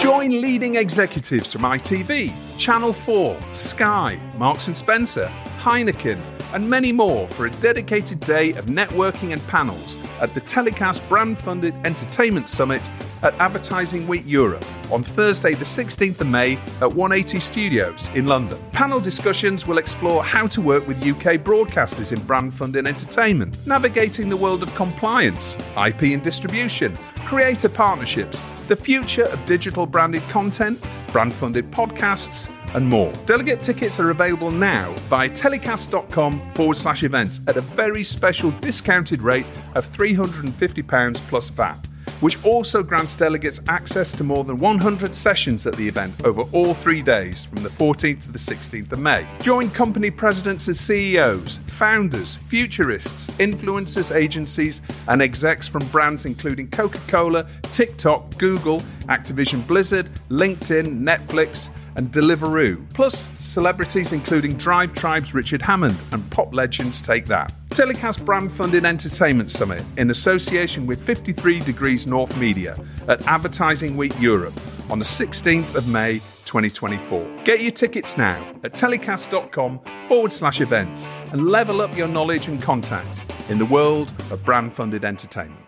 Join leading executives from ITV, Channel 4, Sky, Marks & Spencer, Heineken, and many more for a dedicated day of networking and panels at the Telecast Brand Funded Entertainment Summit at Advertising Week Europe on Thursday, the 16th of May at 180 Studios in London. Panel discussions will explore how to work with UK broadcasters in brand funded entertainment, navigating the world of compliance, IP and distribution, creator partnerships, the future of digital branded content, brand funded podcasts, and more. Delegate tickets are available now via telecast.com forward slash events at a very special discounted rate of £350 plus VAT which also grants delegates access to more than 100 sessions at the event over all three days from the 14th to the 16th of May. Join company presidents and CEOs, founders, futurists, influencers, agencies, and execs from brands including Coca Cola, TikTok, Google, Activision Blizzard, LinkedIn, Netflix, and Deliveroo, plus celebrities including Drive Tribe's Richard Hammond and pop legends Take That. Telecast brand funded entertainment summit in association with 53 Degrees North Media at Advertising Week Europe on the 16th of May 2024. Get your tickets now at telecast.com forward slash events and level up your knowledge and contacts in the world of brand funded entertainment.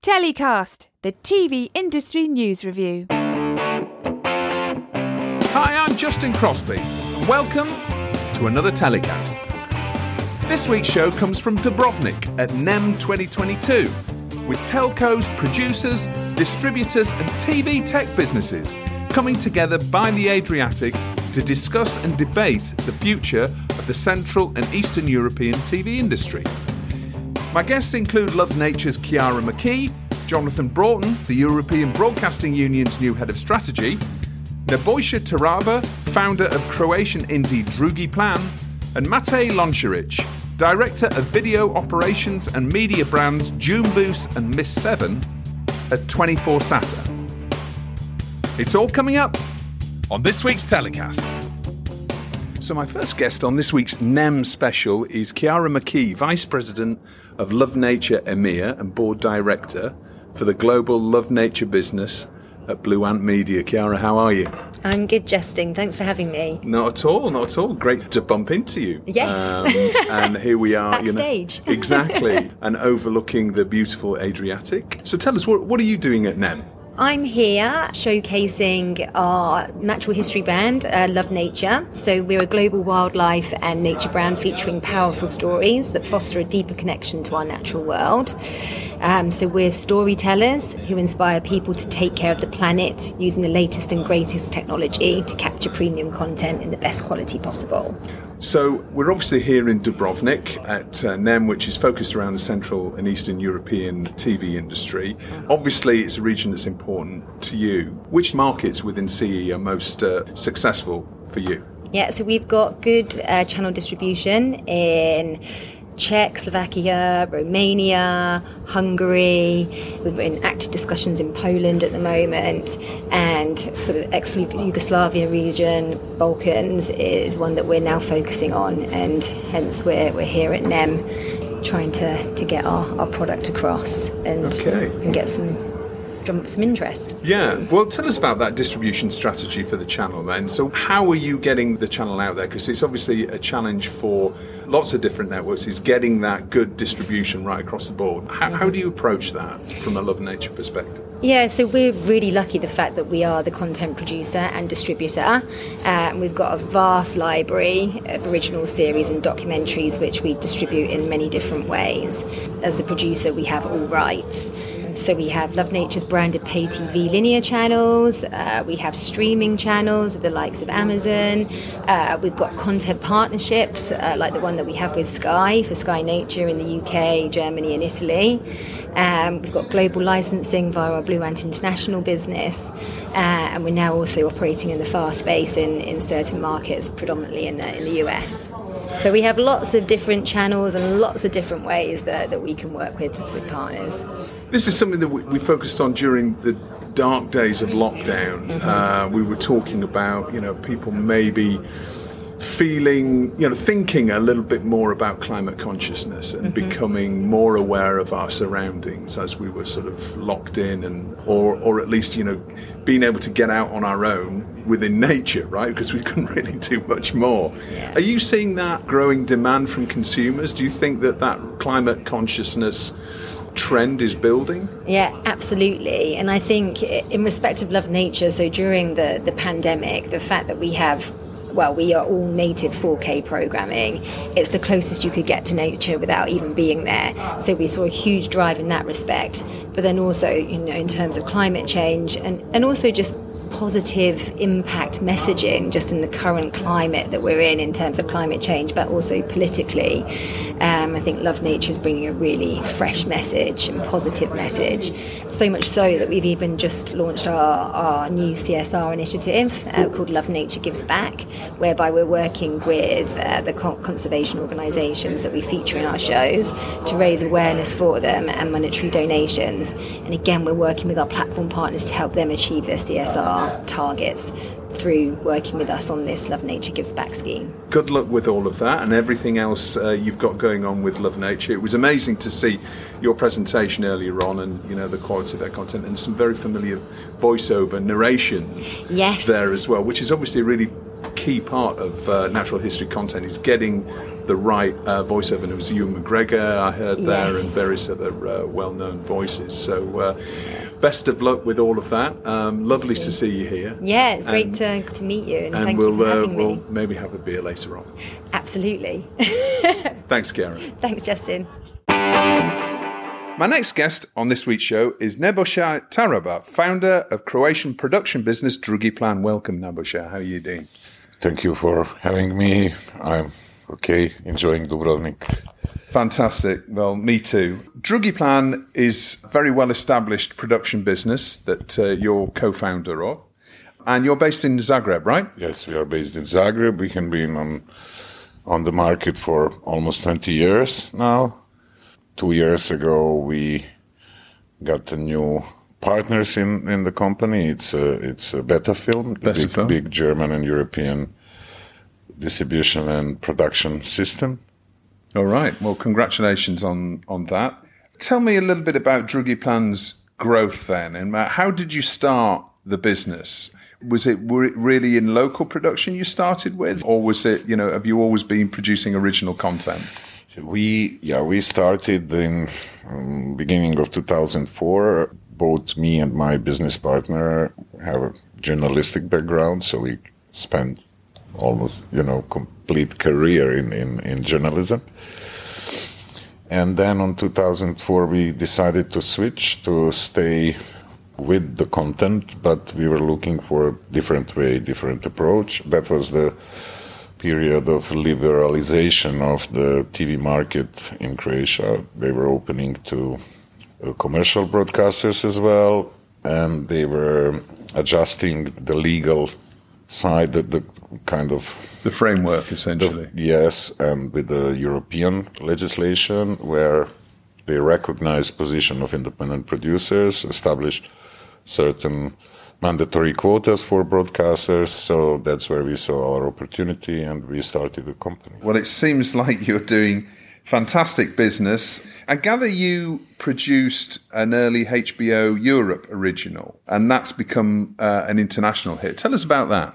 Telecast, the TV industry news review. Hi, I'm Justin Crosby, welcome to another telecast. This week's show comes from Dubrovnik at NEM 2022, with telcos, producers, distributors, and TV tech businesses coming together by the Adriatic to discuss and debate the future of the Central and Eastern European TV industry. My guests include Love Nature's Kiara McKee, Jonathan Broughton, the European Broadcasting Union's new head of strategy, Nebojša Taraba, founder of Croatian indie Drugi Plan, and Matej Lončarić, director of video operations and media brands Jumboost and Miss 7 at 24 Sata. It's all coming up on this week's telecast. So, my first guest on this week's NEM special is Kiara McKee, Vice President of Love Nature EMEA and Board Director for the global Love Nature business at Blue Ant Media. Kiara, how are you? I'm good, Justin. Thanks for having me. Not at all, not at all. Great to bump into you. Yes. Um, and here we are. Backstage. You know, exactly. and overlooking the beautiful Adriatic. So tell us, what, what are you doing at NEM? I'm here showcasing our natural history brand, uh, Love Nature. So, we're a global wildlife and nature brand featuring powerful stories that foster a deeper connection to our natural world. Um, so, we're storytellers who inspire people to take care of the planet using the latest and greatest technology to capture premium content in the best quality possible. So we're obviously here in Dubrovnik at uh, NEM, which is focused around the Central and Eastern European TV industry. Obviously, it's a region that's important to you. Which markets within CE are most uh, successful for you? Yeah, so we've got good uh, channel distribution in Czech, Slovakia, Romania, Hungary. We're in active discussions in Poland at the moment, and sort of ex Yugoslavia region, Balkans is one that we're now focusing on, and hence we're, we're here at NEM trying to, to get our, our product across and, Okay. and get some drum up some interest. Yeah, well, tell us about that distribution strategy for the channel then. So, how are you getting the channel out there? Because it's obviously a challenge for lots of different networks, is getting that good distribution right across the board. How, how do you approach that from a Love Nature perspective? Yeah, so we're really lucky the fact that we are the content producer and distributor. Uh, we've got a vast library of original series and documentaries which we distribute in many different ways. As the producer, we have all rights. So we have Love Nature's branded pay TV linear channels. Uh, we have streaming channels with the likes of Amazon. Uh, we've got content partnerships uh, like the one that we have with Sky for Sky Nature in the UK, Germany, and Italy. Um, we've got global licensing via our Blue Ant International business, uh, and we're now also operating in the FAST space in, in certain markets, predominantly in the, in the US. So we have lots of different channels and lots of different ways that, that we can work with, with partners. This is something that we, we focused on during the dark days of lockdown. Uh, we were talking about, you know, people maybe feeling, you know, thinking a little bit more about climate consciousness and mm-hmm. becoming more aware of our surroundings as we were sort of locked in and, or, or at least, you know, being able to get out on our own within nature, right? Because we couldn't really do much more. Yeah. Are you seeing that growing demand from consumers? Do you think that that climate consciousness trend is building? Yeah, absolutely. And I think, in respect of Love Nature, so during the, the pandemic, the fact that we have well, we are all native 4K programming. It's the closest you could get to nature without even being there. So we saw a huge drive in that respect. But then also, you know, in terms of climate change and, and also just positive impact messaging just in the current climate that we're in in terms of climate change, but also politically. Um, I think Love Nature is bringing a really fresh message and positive message. So much so that we've even just launched our, our new CSR initiative uh, called Love Nature Gives Back, whereby we're working with uh, the conservation organisations that we feature in our shows to raise awareness for them and monetary donations. And again, we're working with our platform partners to help them achieve their CSR our targets through working with us on this Love Nature Gives Back scheme. Good luck with all of that and everything else uh, you've got going on with Love Nature. It was amazing to see your presentation earlier on and you know the quality of their content and some very familiar voiceover narrations yes. there as well, which is obviously a really key part of uh, natural history content is getting the right uh, voiceover. And it was Ewan McGregor I heard there yes. and various other uh, well-known voices. So uh, best of luck with all of that. Um, lovely to see you here. Yeah, great to, to meet you. And, and thank we'll, you for having uh, we'll me. maybe have a beer later on. Absolutely. Thanks, Karen. Thanks, Justin. My next guest on this week's show is Nebojša Taraba, founder of Croatian production business Drugi Plan. Welcome, Nebojša. How are you doing? Thank you for having me. I'm okay, enjoying Dubrovnik. Fantastic. Well, me too. Drugi Plan is a very well established production business that uh, you're co founder of. And you're based in Zagreb, right? Yes, we are based in Zagreb. We have been on, on the market for almost 20 years now. Two years ago, we got a new partners in, in the company. It's a, it's a Beta Film, Beta big, Film. big German and European distribution and production system. All right. Well, congratulations on on that. Tell me a little bit about Drugi Plan's growth then, and how did you start the business? Was it were it really in local production you started with, or was it you know have you always been producing original content? We yeah we started in um, beginning of 2004. Both me and my business partner have a journalistic background, so we spent almost you know complete career in, in, in journalism. And then on 2004, we decided to switch to stay with the content, but we were looking for a different way, different approach. That was the period of liberalization of the TV market in Croatia. They were opening to uh, commercial broadcasters as well, and they were adjusting the legal side, the, the kind of the framework essentially. The, yes, and with the European legislation where they recognize position of independent producers, establish certain mandatory quotas for broadcasters. So that's where we saw our opportunity and we started the company. Well, it seems like you're doing fantastic business. I gather you produced an early HBO Europe original, and that's become uh, an international hit. Tell us about that.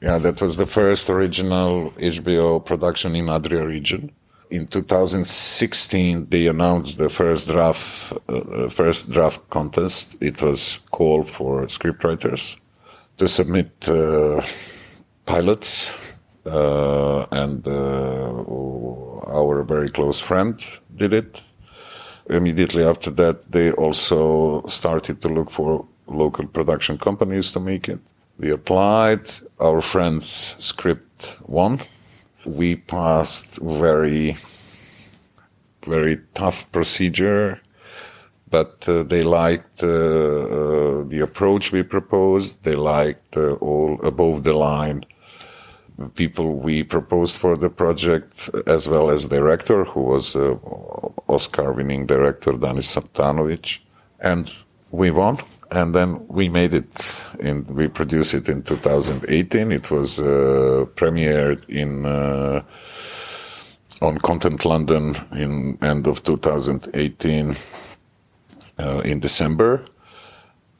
Yeah, that was the first original HBO production in Adria region. In 2016, they announced the first draft, uh, first draft contest. It was called for scriptwriters to submit uh, pilots, uh, and uh, our very close friend did it. Immediately after that, they also started to look for local production companies to make it. We applied. Our friend's script won. We passed very, very tough procedure, but uh, they liked uh, uh, the approach we proposed. They liked uh, all above the line people we proposed for the project, as well as director, who was uh, Oscar-winning director Danis Tanović, and we won, and then we made it. We produced it in 2018. It was uh, premiered in uh, on Content London in end of 2018 uh, in December,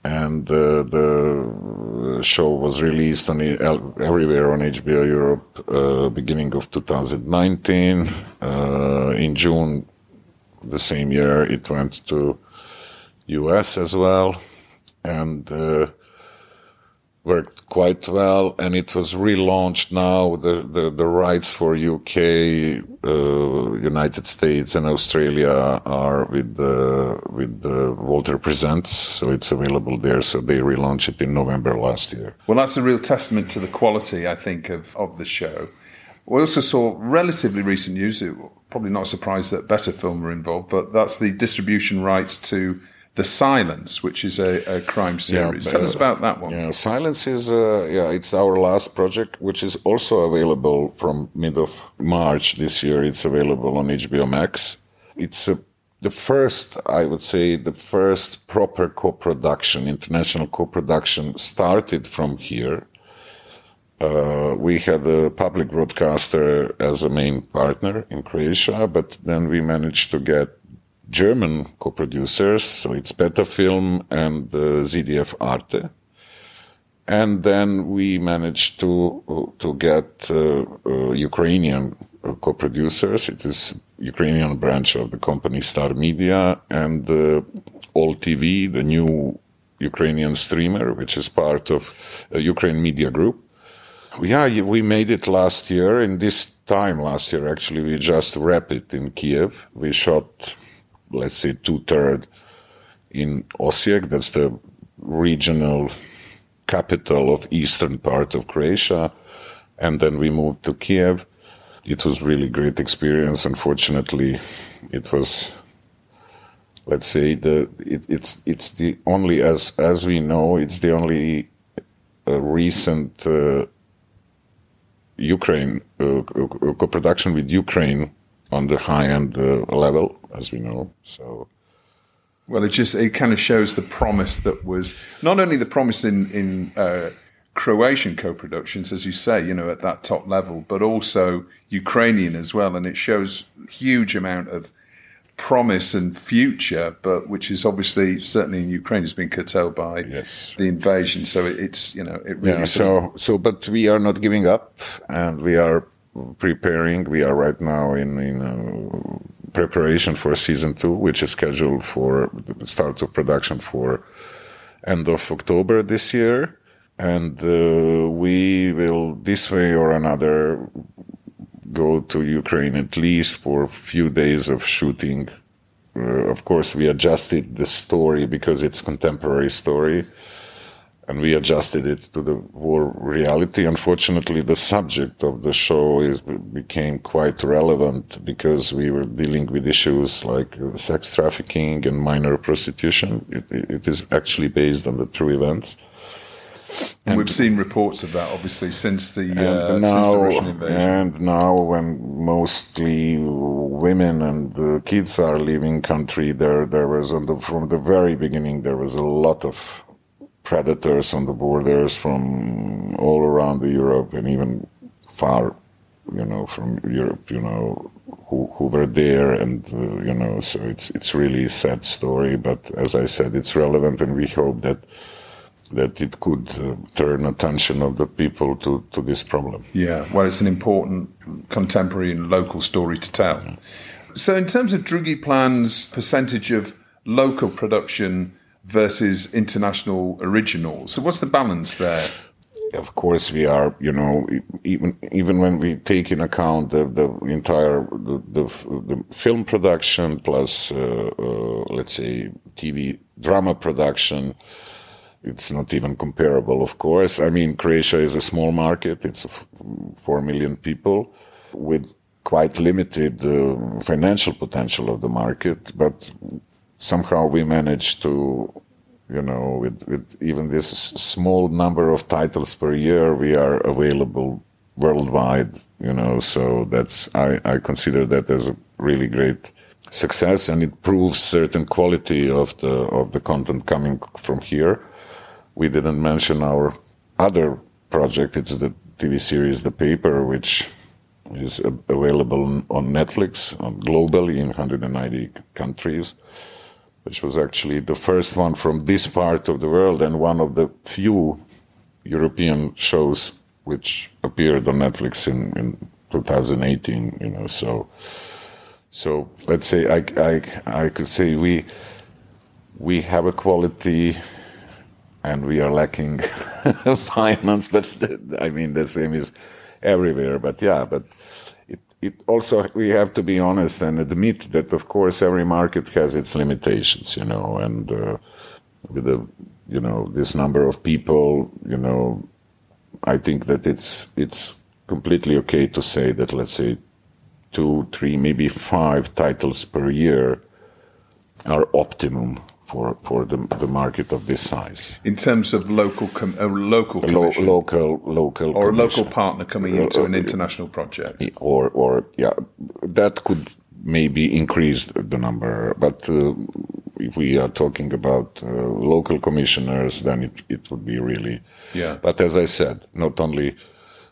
and uh, the show was released on everywhere on HBO Europe uh, beginning of 2019. Uh, in June the same year, it went to US as well, and uh, worked quite well. And it was relaunched now. The the, the rights for UK, uh, United States, and Australia are with the with the Walter Presents, so it's available there. So they relaunched it in November last year. Well, that's a real testament to the quality, I think, of of the show. We also saw relatively recent news. It, Probably not a surprise that Beta Film were involved, but that's the distribution rights to the Silence, which is a, a crime series. Yeah, Tell uh, us about that one. Yeah, Silence is uh, yeah, it's our last project, which is also available from mid of March this year. It's available on HBO Max. It's a, the first, I would say, the first proper co-production, international co-production started from here. Uh, we had a public broadcaster as a main partner in Croatia, but then we managed to get German co-producers, so it's Beta Film and uh, ZDF Arte. And then we managed to to get uh, uh, Ukrainian co-producers. It is Ukrainian branch of the company Star Media and uh, All TV, the new Ukrainian streamer, which is part of Ukraine Media Group. Yeah, we made it last year. In this time last year, actually, we just wrapped it in Kiev. We shot let's say two third in Osijek. That's the regional capital of eastern part of Croatia. And then we moved to Kiev. It was really great experience. Unfortunately, it was, let's say the, it, it's, it's the only, as, as we know, it's the only uh, recent, uh, Ukraine, uh, co-production with Ukraine on the high end uh, level, as we know. So, well, it just it kind of shows the promise that was not only the promise in in uh, Croatian co-productions, as you say, you know, at that top level, but also Ukrainian as well, and it shows huge amount of promise and future, but which is obviously certainly in Ukraine has been curtailed by yes. the invasion. So it, it's you know it really yeah. So so, but we are not giving up, and we are preparing. We are right now in in uh, preparation for season two, which is scheduled for start of production for end of October this year, and uh, we will this way or another go to Ukraine at least for a few days of shooting. Uh, of course, we adjusted the story because it's contemporary story and we adjusted it to the war reality. Unfortunately, the subject of the show is, became quite relevant because we were dealing with issues like sex trafficking and minor prostitution. it, it is actually based on the true events. And, we've seen reports of that, obviously, since the, uh, now, since the Russian invasion. And now, when mostly women and uh, kids are leaving country, there there was the, from the very beginning there was a lot of predators on the borders from all around Europe and even far, you know, from Europe, you know, who, who were there. And, uh, you know, so it's, it's really a sad story. But as I said, it's relevant and we hope that that it could uh, turn attention of the people to, to this problem. Yeah, well, it's an important contemporary and local story to tell. So, in terms of Drugi Plan's percentage of local production versus international originals. So what's the balance there? Of course, we are. You know, even even when we take in account the the entire the the, the film production plus uh, uh, let's say TV drama production, it's not even comparable. Of course, I mean Croatia is a small market. It's four million people with quite limited uh, financial potential of the market, but somehow we managed to you know with, with even this small number of titles per year we are available worldwide you know so that's i, I consider that as a really great success, and it proves certain quality of the of the content coming from here. We didn't mention our other project. It's the TV series The Paper, which is available on Netflix globally in 190 countries, which was actually the first one from this part of the world and one of the few European shows which appeared on Netflix in, in 2018. You know, so so let's say I, I I could say we we have a quality and we are lacking finance, but I mean the same is everywhere. But yeah, but it, also we have to be honest and admit that of course every market has its limitations, you know, and uh, with the you know this number of people, you know, I think that it's it's completely okay to say that let's say two, three, maybe five titles per year are optimum for for the, the market of this size. In terms of local com- a local Lo- local local or a local partner coming into an international project, or or yeah, that could maybe increase the number, but. Uh, if we are talking about uh, local commissioners, then it, it would be really. Yeah. But as I said, not only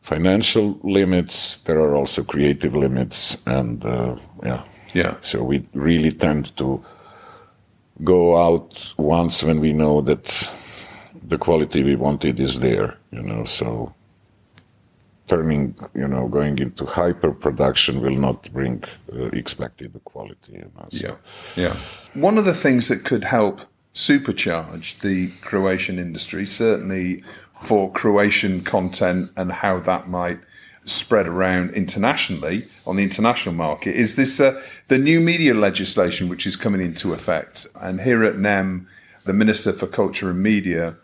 financial limits, there are also creative limits, and uh, yeah. Yeah. So we really tend to go out once when we know that the quality we wanted is there, you know, so turning, you know, going into hyper production will not bring uh, expected quality. You know, so. Yeah, yeah. One of the things that could help supercharge the Croatian industry, certainly for Croatian content and how that might spread around internationally on the international market is this uh, the new media legislation which is coming into effect. And here at NEM, the Minister for Culture and Media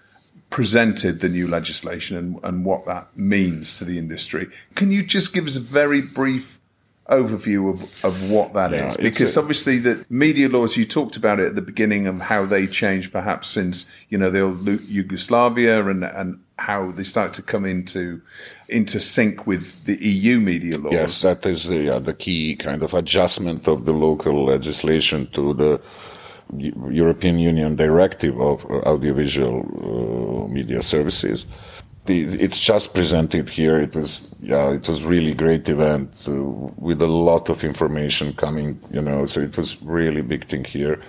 presented the new legislation and, and what that means to the industry. Can you just give us a very brief overview of, of what that yeah, is because a, obviously the media laws you talked about it at the beginning of how they changed perhaps since you know the old Yugoslavia and and how they start to come into into sync with the EU media laws. Yes, that is the the key kind of adjustment of the local legislation to the European Union directive of audiovisual uh, media services. The, it's just presented here. It was yeah, it was really great event uh, with a lot of information coming. You know, so it was really big thing here.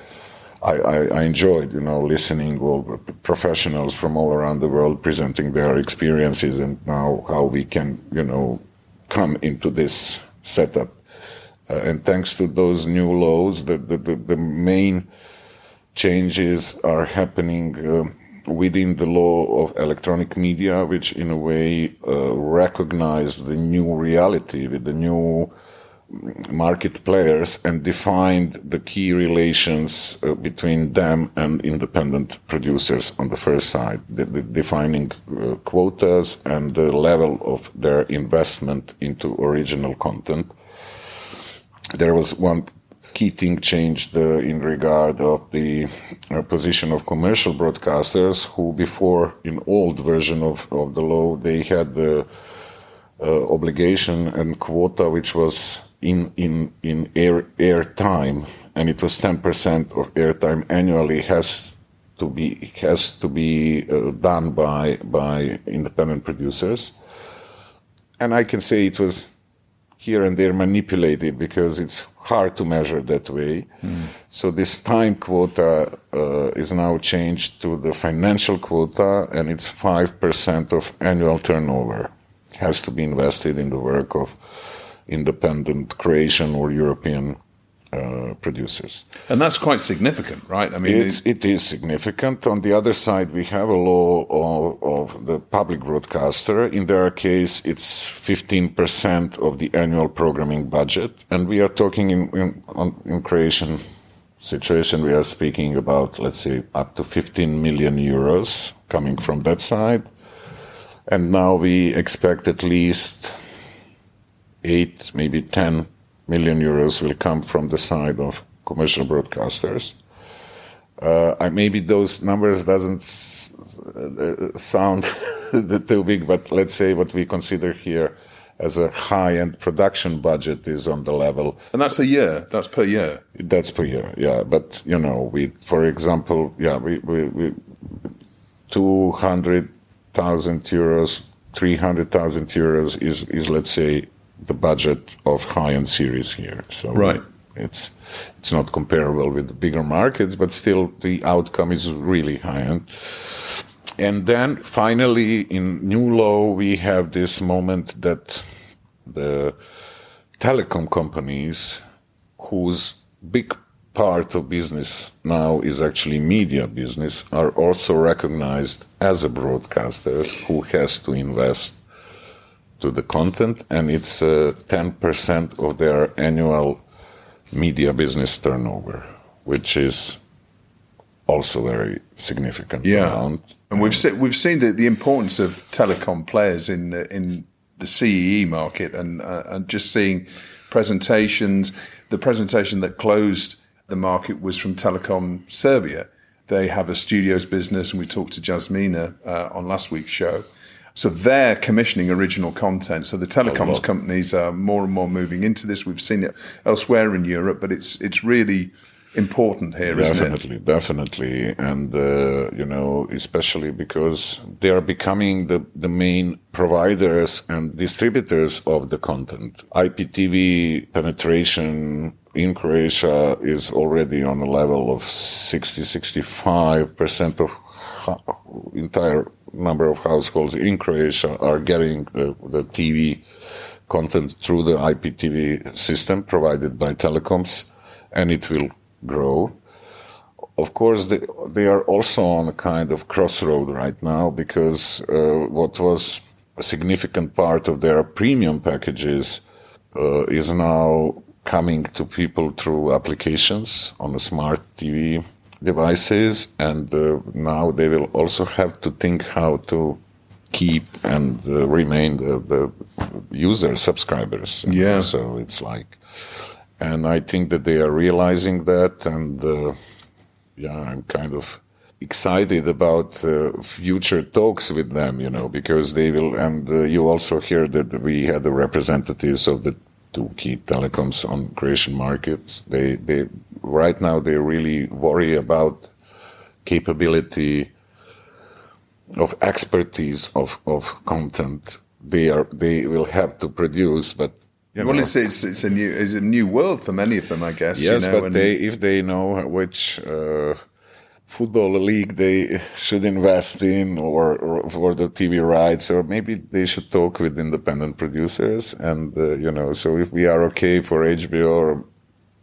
I, I, I, enjoyed, you know, listening all professionals from all around the world presenting their experiences and now how we can, you know, come into this setup. Uh, and thanks to those new laws, the, the, the, the main changes are happening uh, within the law of electronic media, which in a way uh, recognize the new reality with the new market players and defined the key relations uh, between them and independent producers on the first side, the, the defining uh, quotas and the level of their investment into original content. There was one key thing changed uh, in regard of the uh, position of commercial broadcasters who before in old version of, of the law they had the uh, obligation and quota which was in in in air air time, and it was ten percent of airtime annually has to be has to be uh, done by by independent producers, and I can say it was here and there manipulated because it's hard to measure that way. Mm. So this time quota uh, is now changed to the financial quota, and it's five percent of annual turnover has to be invested in the work of independent Croatian or European uh, producers. And that's quite significant, right? I mean, it's, it is significant. On the other side, we have a law of, of, the public broadcaster. In their case, it's 15% of the annual programming budget. And we are talking in, in, on, in Croatian situation, we are speaking about, let's say, up to 15 million euros coming from that side. And now we expect at least eight, maybe 10 million euros will come from the side of commercial broadcasters. Uh, maybe those numbers doesn't uh, sound too big, but let's say what we consider here as a high-end production budget is on the level. And that's a year. That's per year. That's per year, yeah. But you know, we, for example, yeah, we we, we two hundred thousand euros, three hundred thousand euros is is let's say the budget of high-end series here. So right, it's it's not comparable with the bigger markets, but still the outcome is really high-end. And then finally, in new law, we have this moment that the telecom companies, whose big part of business now is actually media business, are also recognized as a broadcasters who has to invest to the content, and it's uh, 10% of their annual media business turnover, which is also very significant yeah. amount. And we've se- we've seen the, the importance of telecom players in the, in the CEE market, and uh, and just seeing presentations. The presentation that closed the market was from Telecom Serbia. They have a studios business, and we talked to Jasmina uh, on last week's show. So they're commissioning original content. So the telecoms companies are more and more moving into this. We've seen it elsewhere in Europe, but it's it's really important here, definitely, Definitely, and uh, you know, especially because they are becoming the the main providers and distributors of the content. IPTV penetration in Croatia is already on a level of 60, 65 percent of entire number of households in Croatia are getting the, TV content through the IPTV system provided by telecoms, and it will grow. Of course, they, they are also on a kind of crossroad right now because uh, what was a significant part of their premium packages uh, is now coming to people through applications on the smart TV devices, and uh, now they will also have to think how to keep and uh, remain the, the user subscribers. Yeah. So it's like and I think that they are realizing that, and uh, yeah, I'm kind of excited about uh, future talks with them, you know, because they will. And uh, you also hear that we had the representatives of the two key telecoms on Croatian markets. They, they right now they really worry about capability of expertise of of content they are they will have to produce, but you well, it's, it's, it's a new it's a new world for many of them, I guess. Yes, you know, but they if they know which uh, football league they should invest in, or, or, for the TV rights, or maybe they should talk with independent producers. And uh, you know, so if we are okay for HBO or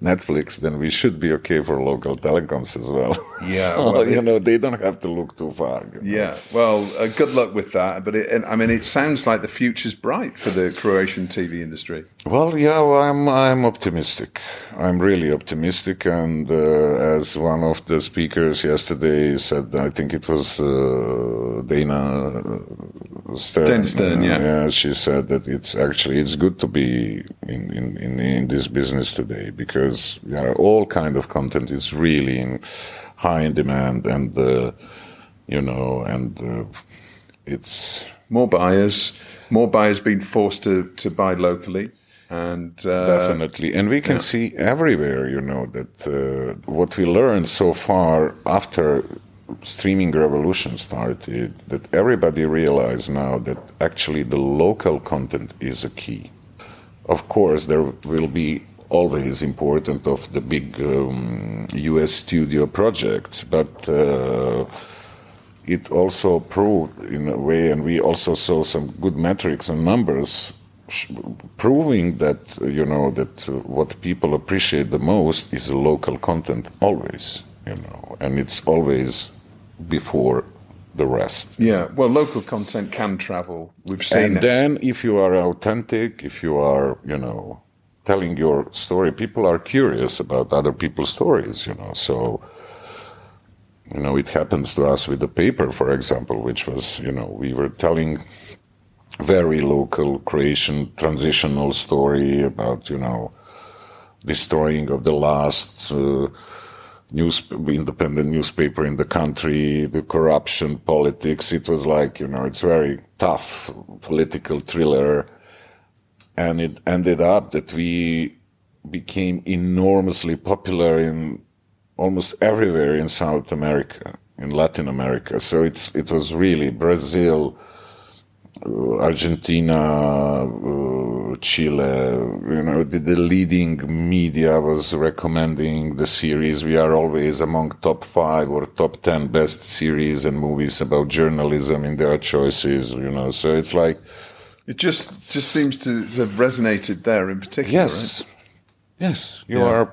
Netflix, then we should be okay for local telecoms as well. Yeah, so, well, you know, they don't have to look too far. You know? Yeah, well, uh, good luck with that. But it, I mean, it sounds like the future's bright for the Croatian TV industry. Well, yeah, well, I'm I'm optimistic. I'm really optimistic, and uh, as one of the speakers yesterday said, I think it was uh, Dana Stern. Dana Stern, yeah. yeah, she said that it's actually it's good to be in in, in, in this business today because because all kind of content is really in high in demand, and uh, you know, and uh, it's more buyers, more buyers being forced to to buy locally. And uh, definitely, and we can yeah. see everywhere, you know, that uh, what we learned so far after streaming revolution started, that everybody realized now that actually the local content is a key. Of course, there will be always important of the big um, US studio projects, but uh, it also proved in a way, and we also saw some good metrics and numbers proving that you know that uh, what people appreciate the most is local content always you know and it's always before the rest. Yeah well local content can travel. We've seen and then if you are authentic if you are you know telling your story, people are curious about other people's stories, you know. So, you know, it happens to us with the paper, for example, which was, you know, we were telling very local Croatian transitional story about, you know, destroying of the last uh, news independent newspaper in the country, the corruption, politics. It was like, you know, it's very tough political thriller and it ended up that we became enormously popular in almost everywhere in South America, in Latin America. So it's it was really Brazil, uh, Argentina, uh, Chile. You know, the, the leading media was recommending the series. We are always among top five or top ten best series and movies about journalism in their choices. You know, so it's like It just just seems to have resonated there in particular. Yes. Yes. You Yeah. are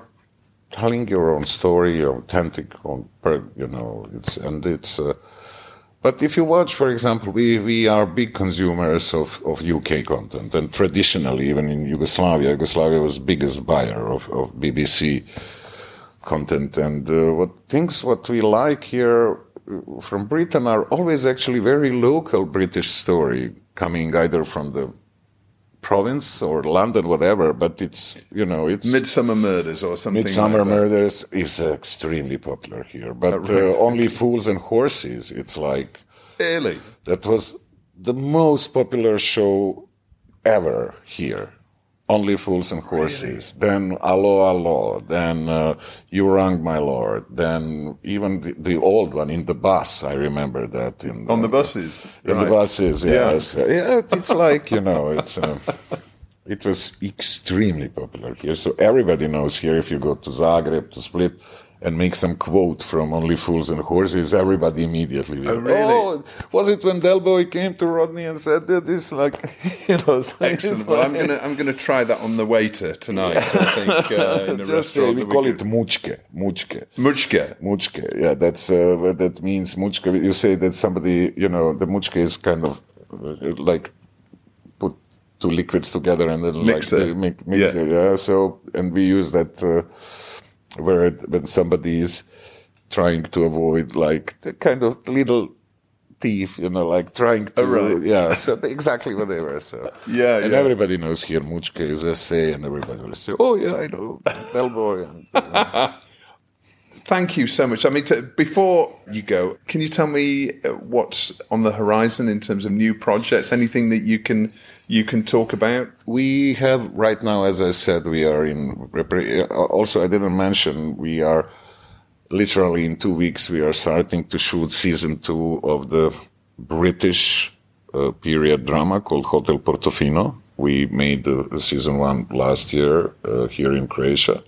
telling your own story, your authentic own, you know, it's, and it's, uh, but if you watch, for example, we, we are big consumers of, of UK content and traditionally, even in Yugoslavia, Yugoslavia was biggest buyer of, of BBC content. And uh, what things, what we like here from Britain are always actually very local British story coming either from the province or London, whatever, but it's, you know, it's Midsummer Murders or something. Midsummer like. Murders is extremely popular here, but right. uh, only Fools and Horses. It's like Really? that was the most popular show ever here. Only Fools and Horses. Then Allo Allo. Then uh, You Rang My Lord. Then even the, the old one in the bus. I remember that in On the buses. in right. the buses, Yeah. yes. Yeah, it's like, you know, it's, uh, it was extremely popular here. So everybody knows here if you go to Zagreb, to Split, and make some quote from Only Fools and Horses, everybody immediately. will, Oh, really? Oh, was it when Del Boy came to Rodney and said that this, like, you know, so Excellent. Well, I'm gonna I'm gonna try that on the waiter tonight. I think uh, in a Just, restaurant. we call it muchke, muchke. Muchka. Muchke, yeah, that's uh, that means. Muchke. You say that somebody, you know, the muchke is kind of uh, like put two liquids together and then Mix like it. mix Yeah. it. Yeah. So, and we use that uh, word when somebody is trying to avoid like the kind of little thief, you know, like trying to, Oh, right. yeah. So exactly what they were. So Yeah, and yeah. everybody knows here muchke is a say, and everybody will say, "Oh yeah, I know, Del Boy." And, uh, Thank you so much. I mean, to, before you go, can you tell me uh, what's on the horizon in terms of new projects? Anything that you can you can talk about? We have right now, as I said, we are in. Also, I didn't mention we are literally in two weeks. We are starting to shoot season two of the British uh, period drama called Hotel Portofino. We made uh, season one last year uh, here in Croatia,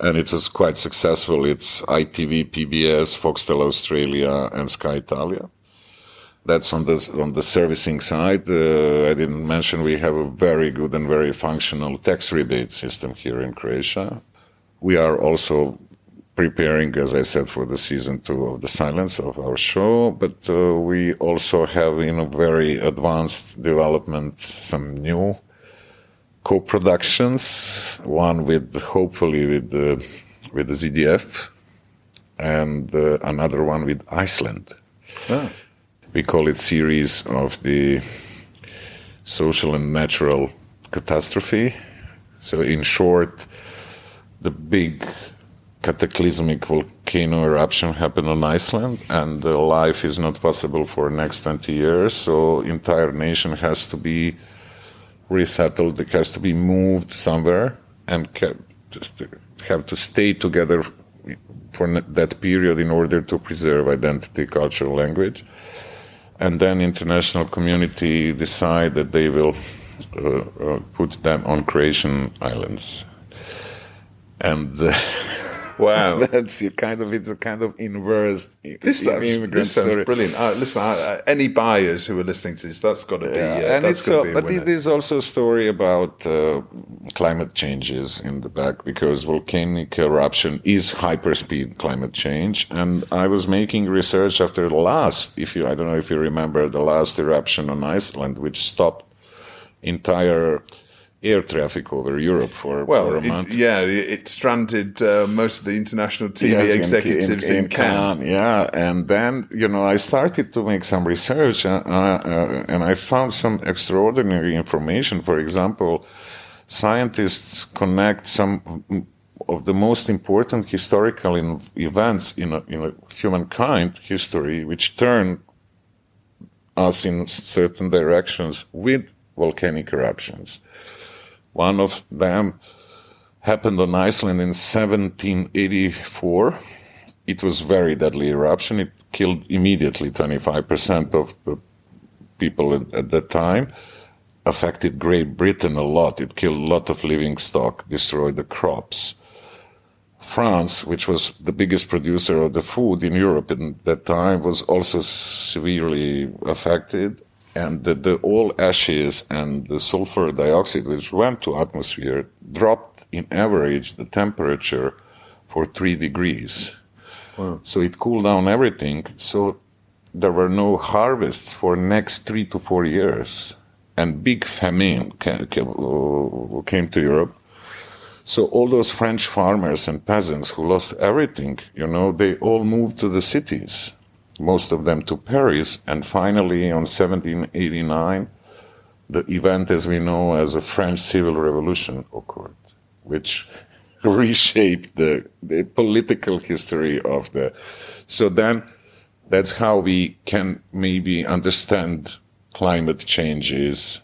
and it was quite successful. It's ITV, PBS, Foxtel Australia, and Sky Italia. That's on the on the servicing side. Uh, I didn't mention we have a very good and very functional tax rebate system here in Croatia. We are also preparing, as I said, for the season two of the Silence of our show, but uh, we also have in a very advanced development some new co-productions. One with hopefully with the with the ZDF, and uh, another one with Iceland we call it series of the social and natural catastrophe. So in short, the big cataclysmic volcano eruption happened on Iceland and life is not possible for next 20 years. So entire nation has to be resettled. It has to be moved somewhere and have to stay together for that period in order to preserve identity, culture, language and then international community decide that they will uh, uh, put them on Croatian islands. And Wow. that's kind of it's a kind of inverse This sounds, this sounds story. brilliant. Uh, listen, uh, any buyers who are listening to this, that's got to be. Yeah, uh, and that's it's uh, but winner. it is also a story about uh, climate changes in the back because volcanic eruption is hyperspeed climate change. And I was making research after the last, if you, I don't know if you remember the last eruption on Iceland, which stopped entire air traffic over Europe for, Well, for a it- month. yeah, it, it stranded uh, most of the international TV Yes, in- executives in, Cannes. Yeah, and then you know I started to make some research, uh, uh, and I found some extraordinary information. For example, scientists connect some of the most important historical in- events in a, in a humankind history, which turn us in certain directions with volcanic eruptions. One of them happened on Iceland in 1784. It was very deadly eruption. It killed immediately 25% of the people at, at that time. Affected Great Britain a lot. It killed a lot of living stock, destroyed the crops. France, which was the biggest producer of the food in Europe in that time, was also severely affected. And the, the all ashes and the sulfur dioxide which went to atmosphere dropped in average the temperature for three degrees. Wow. So it cooled down everything. So there were no harvests for next three to four years, and big famine came, came to Europe. So all those French farmers and peasants who lost everything, you know, they all moved to the cities, most of them to Paris, and finally on 1789, the event as we know as a French civil revolution occurred, which reshaped the, the political history of the. So then, that's how we can maybe understand climate changes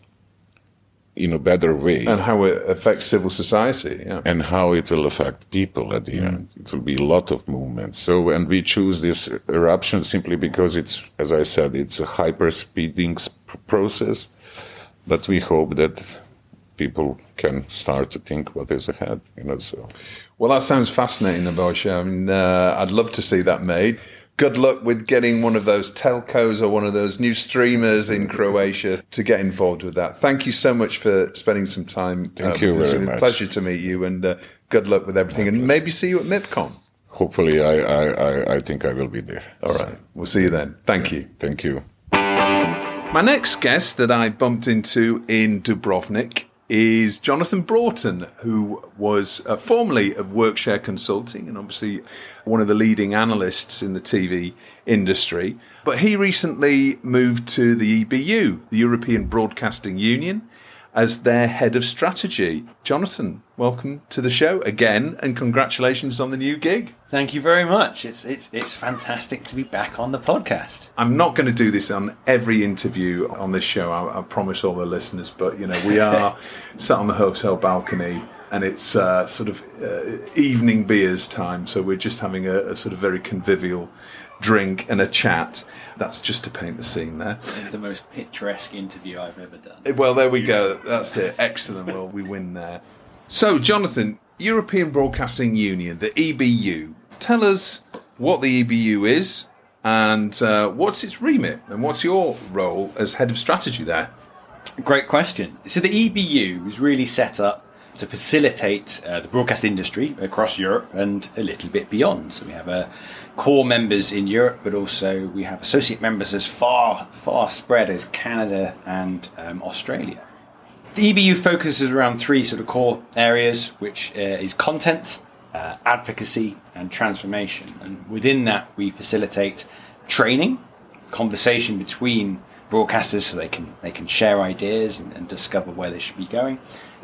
in a better way. And how it affects civil society. Yeah. And how it will affect people at the mm. end. It will be a lot of movement. So, and we choose this eruption simply because it's, as I said, it's a hyper speeding process. But we hope that people can start to think what is ahead, you know, so. Well, that sounds fascinating, Nebojsa. I mean, uh, I'd love to see that made good luck with getting one of those telcos or one of those new streamers in Croatia to get involved with that. Thank you so much for spending some time. Thank uh, you very much. pleasure to meet you and uh, good luck with everything and maybe see you at MIPCOM. Hopefully, I, I, I think I will be there. All right. So. We'll see you then. Thank you. Thank you. My next guest that I bumped into in Dubrovnik is Jonathan Broughton, who was uh, formerly of Workshare Consulting and obviously one of the leading analysts in the TV industry. But he recently moved to the EBU, the European Broadcasting Union, as their head of strategy. Jonathan, welcome to the show again, and congratulations on the new gig. Thank you very much. It's it's it's fantastic to be back on the podcast. I'm not going to do this on every interview on this show. I, I promise all the listeners, but you know we are sat on the hotel balcony. And it's uh, sort of uh, evening beers time, so we're just having a, a sort of very convivial drink and a chat. That's just to paint the scene there. It's the most picturesque interview I've ever done. Well, there we go. That's it. Excellent. Well, we win there. So, Jonathan, European Broadcasting Union, the EBU. Tell us what the EBU is and uh, what's its remit and what's your role as head of strategy there? Great question. So, the EBU is really set up to facilitate uh, the broadcast industry across Europe and a little bit beyond. So we have a core members in Europe, but also we have associate members as far far spread as Canada and um, Australia. The EBU focuses around three sort of core areas, which uh, is content, uh, advocacy, and transformation. And within that, we facilitate training, conversation between broadcasters, so they can they can share ideas and, and discover where they should be going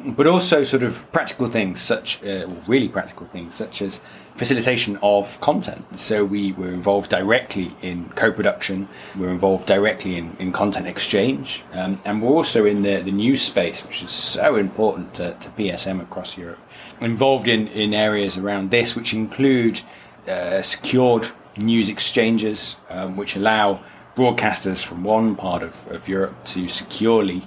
but also sort of practical things, such uh, really practical things, such as facilitation of content. So we were involved directly in co-production. We're involved directly in, in content exchange, um, and we're also in the, the news space, which is so important to, to PSM across Europe. Involved in, in areas around this, which include uh, secured news exchanges, um, which allow broadcasters from one part of, of Europe to securely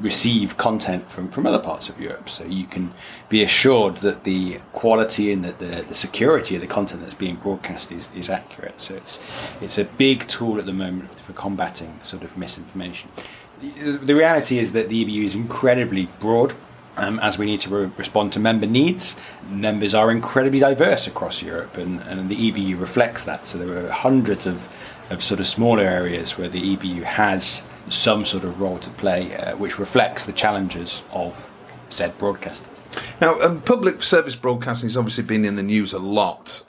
receive content from, from other parts of Europe. So you can be assured that the quality and the, the, the, security of the content that's being broadcast is, is accurate. So it's, it's a big tool at the moment for combating sort of misinformation. The, the reality is that the EBU is incredibly broad. Um, as we need to re- respond to member needs, members are incredibly diverse across Europe, and, and the EBU reflects that. So there are hundreds of, of sort of smaller areas where the EBU has some sort of role to play, uh, which reflects the challenges of said broadcasters. Now, um, public service broadcasting has obviously been in the news a lot,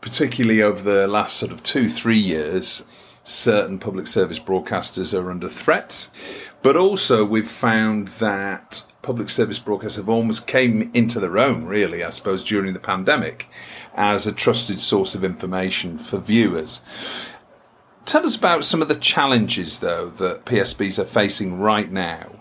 particularly over the last sort of two, three years. Certain public service broadcasters are under threat, but also we've found that public service broadcasts have almost came into their own, really, I suppose, during the pandemic as a trusted source of information for viewers. Tell us about some of the challenges, though, that PSBs are facing right now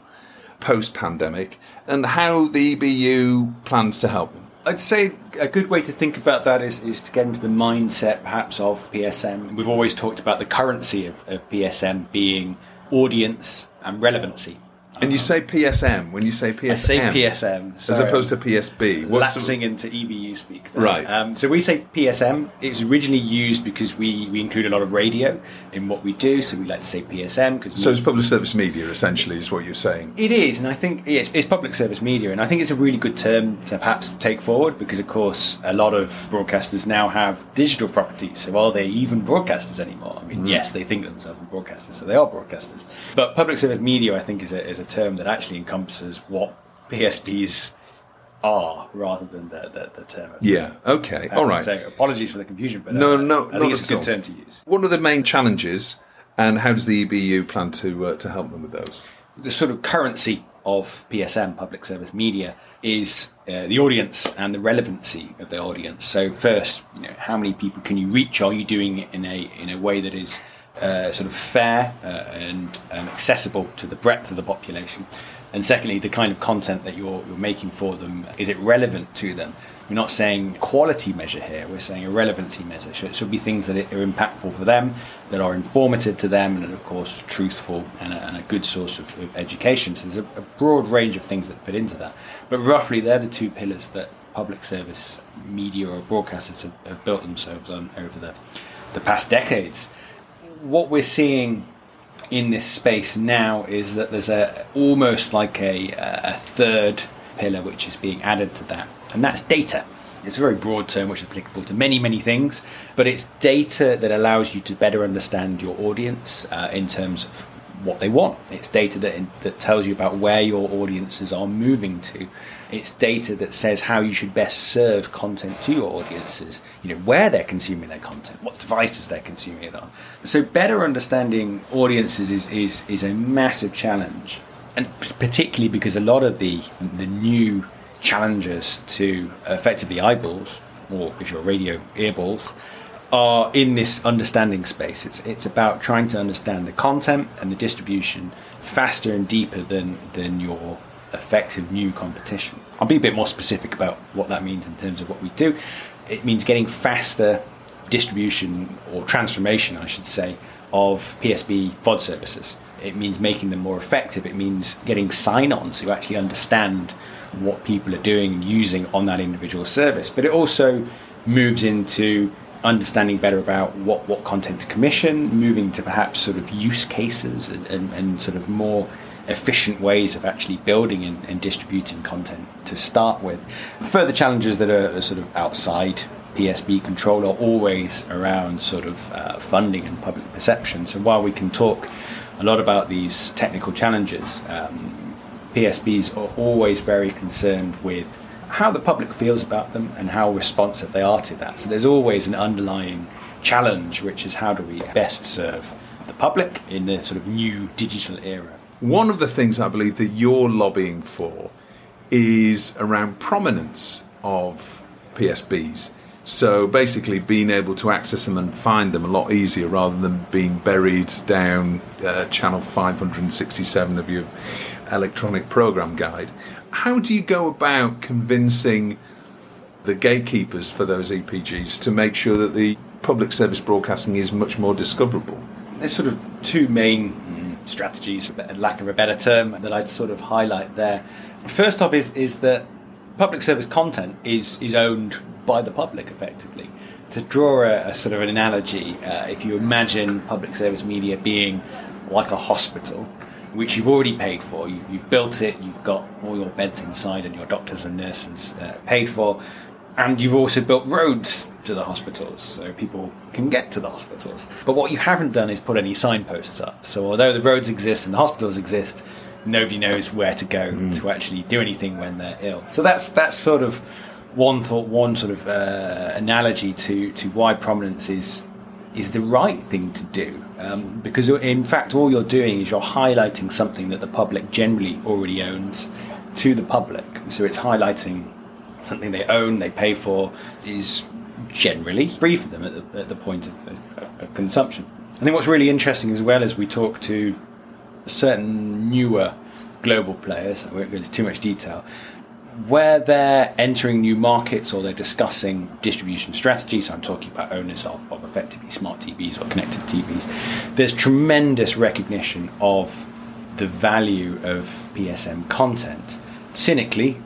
post pandemic and how the EBU plans to help them. I'd say a good way to think about that is, is to get into the mindset perhaps of PSM. We've always talked about the currency of, of PSM being audience and relevancy. And you say PSM when you say PSM. I say PSM as opposed to PSB. What's lapsing into EBU speak. there. Right. Um, so we say PSM. It was originally used because we, we include a lot of radio in what we do. So we like to say PSM because so it's public service media essentially is what you're saying. it is, and I think yeah, it's, it's public service media, and I think it's a really good term to perhaps take forward because, of course, a lot of broadcasters now have digital properties. So are they even broadcasters anymore? I mean, yes, they think themselves as broadcasters, so they are broadcasters. But public service media, I think, is a, is a term that actually encompasses what PSPs are rather than the, the, the term. of- Yeah. Okay. All right. All right. say, apologies for the confusion, but No, uh, no, I think it's a all. good term to use. What are the main challenges, and how does the EBU plan to uh, to help them with those? the sort of currency of PSM, public service media, is uh, the audience and the relevancy of the audience. So first, you know, how many people can you reach? Are you doing it in a in a way that is uh, sort of fair uh, and um, accessible to the breadth of the population? And secondly, the kind of content that you're, you're making for them is it relevant to them? We're not saying quality measure here. We're saying a relevancy measure. So it should be things that are impactful for them, that are informative to them, and of course truthful and a, and a good source of, of education. So there's a, a broad range of things that fit into that. But roughly, they're the two pillars that public service media or broadcasters have, have built themselves on over the the past decades. What we're seeing in this space now is that there's a almost like a, a third pillar which is being added to that, and that's data. It's a very broad term which is applicable to many, many things, but it's data that allows you to better understand your audience uh, in terms of what they want. It's data that, that tells you about where your audiences are moving to. It's data that says how you should best serve content to your audiences, you know, where they're consuming their content, what devices they're consuming it on. So better understanding audiences is, is, is a massive challenge. And particularly because a lot of the, the new challenges to effectively eyeballs, or if you're radio, earballs, are in this understanding space. It's it's about trying to understand the content and the distribution faster and deeper than than your effective new competition. I'll be a bit more specific about what that means in terms of what we do. It means getting faster distribution or transformation, I should say, of PSB VOD services. It means making them more effective. It means getting sign-ons who actually understand what people are doing and using on that individual service. But it also moves into understanding better about what, what content to commission, moving to perhaps sort of use cases and, and, and sort of more efficient ways of actually building and, and distributing content to start with. Further challenges that are, are sort of outside PSB control are always around sort of uh, funding and public perception. So while we can talk a lot about these technical challenges, um, PSBs are always very concerned with how the public feels about them and how responsive they are to that. So there's always an underlying challenge, which is how do we best serve the public in the sort of new digital era. One of the things I believe that you're lobbying for is around prominence of PSBs. So basically, being able to access them and find them a lot easier rather than being buried down uh, channel 567 of your electronic program guide. How do you go about convincing the gatekeepers for those EPGs to make sure that the public service broadcasting is much more discoverable? There's sort of two main strategies, for lack of a better term, that I'd sort of highlight there. First off, is is that public service content is is owned by the public effectively. To draw a, a sort of an analogy, uh, if you imagine public service media being like a hospital, which you've already paid for, you, you've built it, you've got all your beds inside, and your doctors and nurses uh, paid for, and you've also built roads to the hospitals so people can get to the hospitals. But what you haven't done is put any signposts up. So although the roads exist and the hospitals exist, nobody knows where to go to actually do anything when they're ill. So that's that's sort of one thought, one sort of uh, analogy to to why prominence is is the right thing to do. Um, because in fact, all you're doing is you're highlighting something that the public generally already owns to the public. So it's highlighting something they own, they pay for, is generally free for them at the, at the point of, of, consumption. I think what's really interesting as well as we talk to certain newer global players. I won't go into too much detail. Where they're entering new markets or they're discussing distribution strategies, so I'm talking about owners of, of effectively smart TVs or connected TVs, there's tremendous recognition of the value of PSM content. Cynically,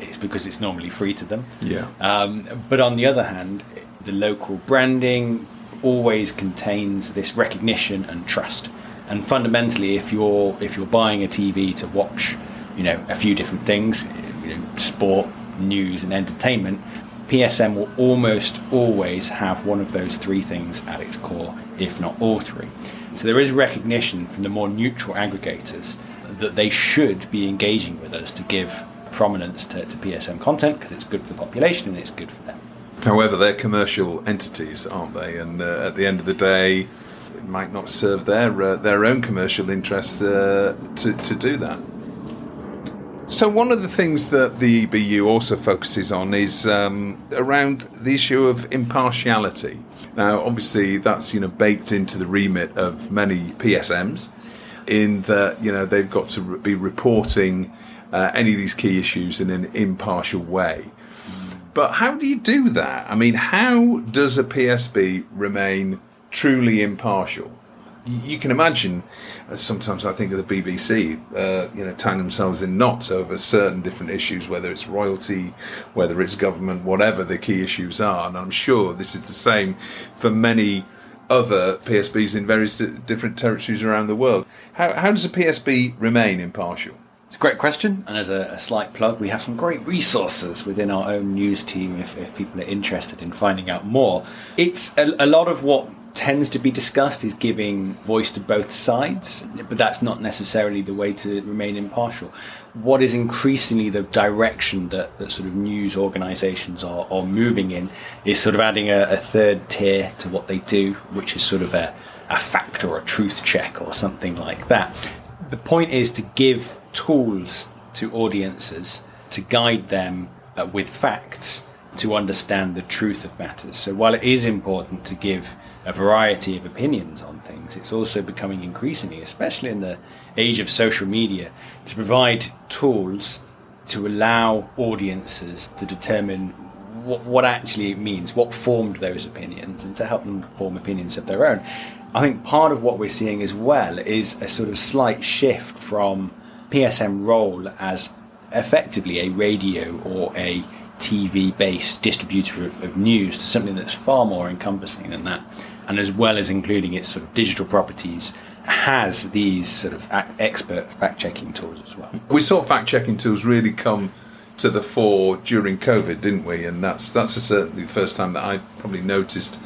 it's because it's normally free to them. Yeah. Um, but on the other hand, the local branding always contains this recognition and trust. And fundamentally, if you're if you're buying a TV to watch, you know, a few different things, you know, sport, news, and entertainment, PSM will almost always have one of those three things at its core, if not all three. So there is recognition from the more neutral aggregators that they should be engaging with us to give prominence to, to PSM content because it's good for the population and it's good for them. However, they're commercial entities, aren't they? And uh, at the end of the day, it might not serve their uh, their own commercial interests uh, to to do that. So one of the things that the EBU also focuses on is um, around the issue of impartiality. Now, obviously, that's you know baked into the remit of many PSMs, in that you know they've got to be reporting uh, any of these key issues in an impartial way. But how do you do that? I mean, how does a PSB remain truly impartial? You can imagine. uh, Sometimes I think of the BBC, uh, you know, tying themselves in knots over certain different issues, whether it's royalty, whether it's government, whatever the key issues are. And I'm sure this is the same for many other PSBs in various different territories around the world. How, how does a PSB remain impartial? It's a great question, and as a, a slight plug, we have some great resources within our own news team if, if people are interested in finding out more. It's a, a lot of what tends to be discussed is giving voice to both sides, but that's not necessarily the way to remain impartial. What is increasingly the direction that, that sort of news organisations are, are moving in is sort of adding a, a third tier to what they do, which is sort of a, a fact or a truth check or something like that. The point is to give tools to audiences to guide them uh, with facts to understand the truth of matters. So while it is important to give a variety of opinions on things, it's also becoming increasingly, especially in the age of social media, to provide tools to allow audiences to determine what, what actually it means, what formed those opinions, and to help them form opinions of their own. I think part of what we're seeing as well is a sort of slight shift from PSM role as effectively a radio or a TV based distributor of, of news to something that's far more encompassing than that, and as well as including its sort of digital properties, has these sort of expert fact checking tools as well. We saw fact checking tools really come to the fore during COVID, didn't we? And that's that's certainly the first time that I probably noticed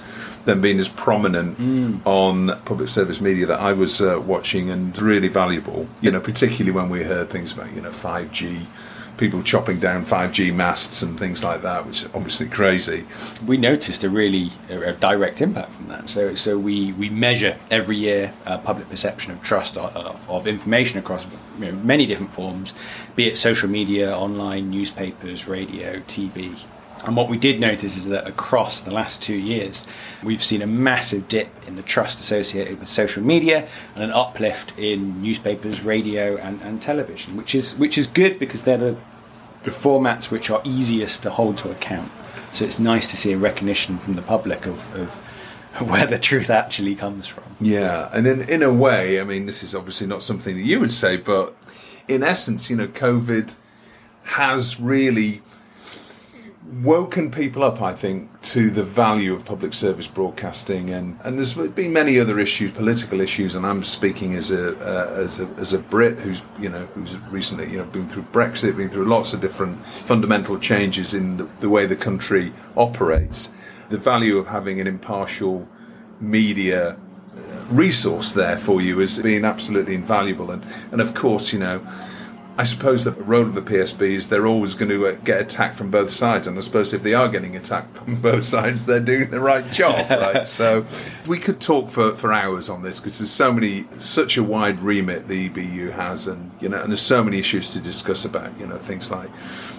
them being as prominent on public service media that I was uh, watching and really valuable. You know, particularly when we heard things about you know five G. People chopping down 5G masts and things like that, which is obviously crazy. we noticed a really a, a direct impact from that. So, so we, we measure every year uh, public perception of trust of, of, of information across you know, many different forms, be it social media, online, newspapers, radio, TV. And what we did notice is that across the last two years, we've seen a massive dip in the trust associated with social media and an uplift in newspapers, radio, and, and television, which is which is good because they're the the formats which are easiest to hold to account. So it's nice to see a recognition from the public of, of where the truth actually comes from. Yeah, and in in a way, I mean, this is obviously not something that you would say, but in essence, you know, COVID has really woken people up, I think, to the value of public service broadcasting, and, and there's been many other issues, political issues, and I'm speaking as a uh, as a as a Brit who's you know who's recently you know been through Brexit, been through lots of different fundamental changes in the, the way the country operates. The value of having an impartial media uh, resource there for you is being absolutely invaluable, and and of course you know. I suppose the role of the PSB is they're always going to uh, get attacked from both sides, and I suppose if they are getting attacked from both sides, they're doing the right job, right? so we could talk for, for hours on this because there's so many, such a wide remit the EBU has, and you know, and there's so many issues to discuss about, you know, things like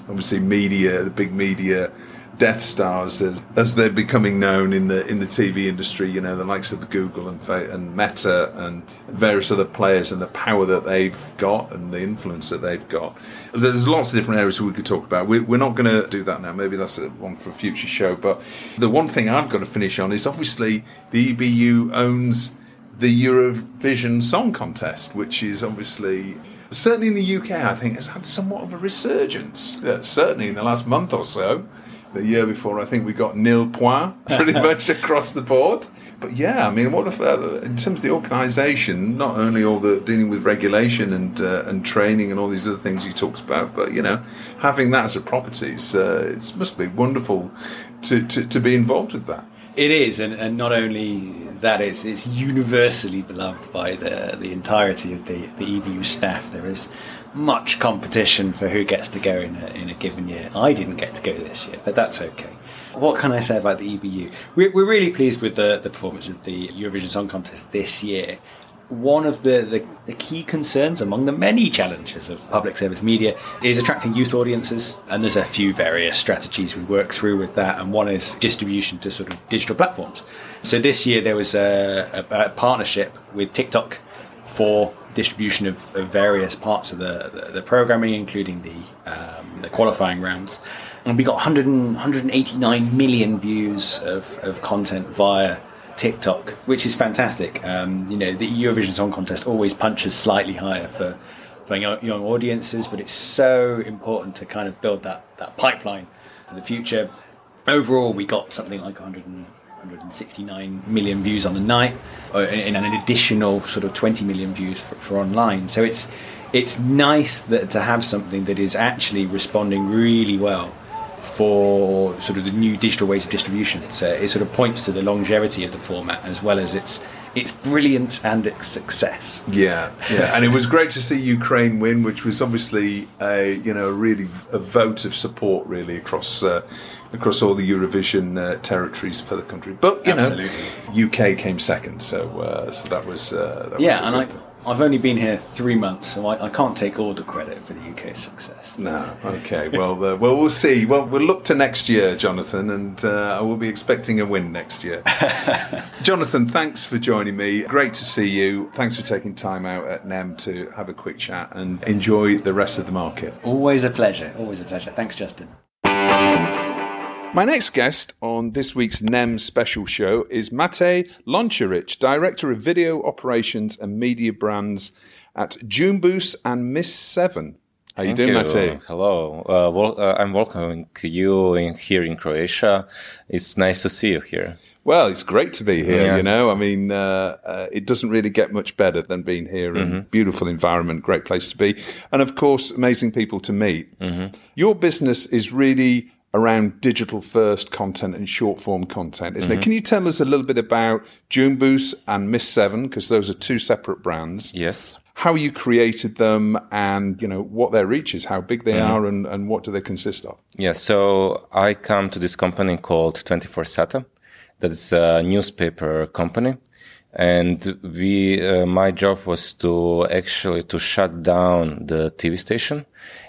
obviously media, the big media Death Stars as, as they're becoming known in the in the TV industry. You know, the likes of Google and and Meta and various other players and the power that they've got and the influence that they've got. There's lots of different areas we could talk about. We, we're not going to do that now. Maybe that's one for a future show. But the one thing I've got to finish on is obviously the EBU owns the Eurovision Song Contest, which is obviously certainly in the UK, I think has had somewhat of a resurgence. Uh, certainly in the last month or so. The year before, I think we got nil point pretty much across the board. But yeah, I mean, what if uh, in terms of the organisation, not only all the dealing with regulation and uh, and training and all these other things you talked about, but you know, having that as a properties, uh, it must be wonderful to, to, to be involved with that. It is, and, and not only that, it's, it's universally beloved by the the entirety of the, the EBU staff. There is much competition for who gets to go in a, in a given year. I didn't get to go this year, but that's okay. What can I say about the EBU? We're, we're really pleased with the, the performance of the Eurovision Song Contest this year. One of the, the, the, key concerns among the many challenges of public service media is attracting youth audiences, and there's a few various strategies we work through with that, and one is distribution to sort of digital platforms. So this year there was a, a, a partnership with TikTok for distribution of, of various parts of the, the, the programming, including the, um, the qualifying rounds. And we got 100 189 million views of, of content via TikTok, which is fantastic. Um, you know, the Eurovision Song Contest always punches slightly higher for, for young, young audiences, but it's so important to kind of build that, that pipeline for the future. Overall, we got something like 100 169 million views on the night, and an additional sort of 20 million views for, for online. So it's it's nice that to have something that is actually responding really well for sort of the new digital ways of distribution. So it sort of points to the longevity of the format as well as its its brilliance and its success. Yeah, yeah, and it was great to see Ukraine win, which was obviously a you know really a vote of support really across. Uh, across all the Eurovision uh, territories for the country, but you Absolutely. know, UK came second, so uh, so that was uh, that yeah, was and I, I've only been here three months, so I, I, can't take all the credit for the UK success. No, okay. well, uh, well, we'll see. Well, we'll look to next year, Jonathan, and uh, I will be expecting a win next year. Jonathan, thanks for joining me. Great to see you. Thanks for taking time out at NEM to have a quick chat and enjoy the rest of the market. Always a pleasure. Always a pleasure. Thanks, Justin. My next guest on this week's NEM special show is Matej Lončarić, Director of Video Operations and Media Brands at Jumboost and Miss Seven. How you doing, you. Matej? Hello. Uh, well, uh, I'm welcoming you in, here in Croatia. It's nice to see you here. Well, it's great to be here. Yeah. You know, I mean, uh, uh, it doesn't really get much better than being here. Mm-hmm. beautiful environment, great place to be, and of course, amazing people to meet. Mm-hmm. Your business is really around digital first content and short form content, isn't mm-hmm. it? Can you tell us a little bit about Jumboost and Miss Seven because those are two separate brands? Yes. How you created them, and you know what their reach is, how big they mm-hmm. are, and, and what do they consist of? Yeah, so I come to this company called Twenty Four Sata. That's a newspaper company, and we uh, my job was to actually to shut down the TV station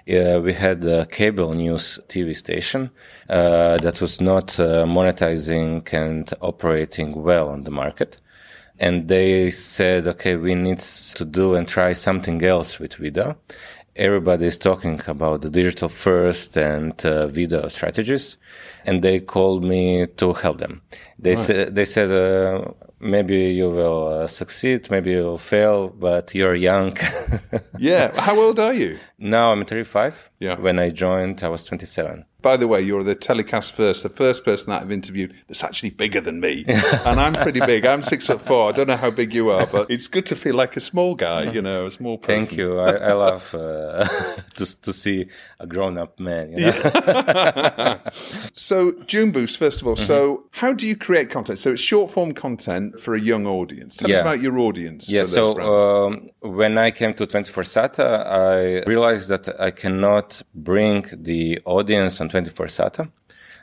uh, we had a cable news TV station uh, that was not uh, monetizing and operating well on the market. And they said, okay, we need to do and try something else with video. Everybody is talking about the digital first and uh, video strategies. And they called me to help them. They, right. sa- they said, uh, maybe you will uh, succeed, maybe you will fail, but you're young. yeah. How old are you? Now I'm 35. Yeah. When I joined, I was 27 by the way, you're the telecast first, the first person that I've interviewed that's actually bigger than me. and I'm pretty big. I'm six foot four. I don't know how big you are, but it's good to feel like a small guy, you know, a small person. Thank you. I, I love uh, to, to see a grown up man. You know? yeah. so, Jumboost, first of all. Mm-hmm. So, how do you create content? So, it's short form content for a young audience. Tell yeah. us about your audience. Yeah. so, um, when I came to 24 SATA, I realized that I cannot bring the audience on 24 SATA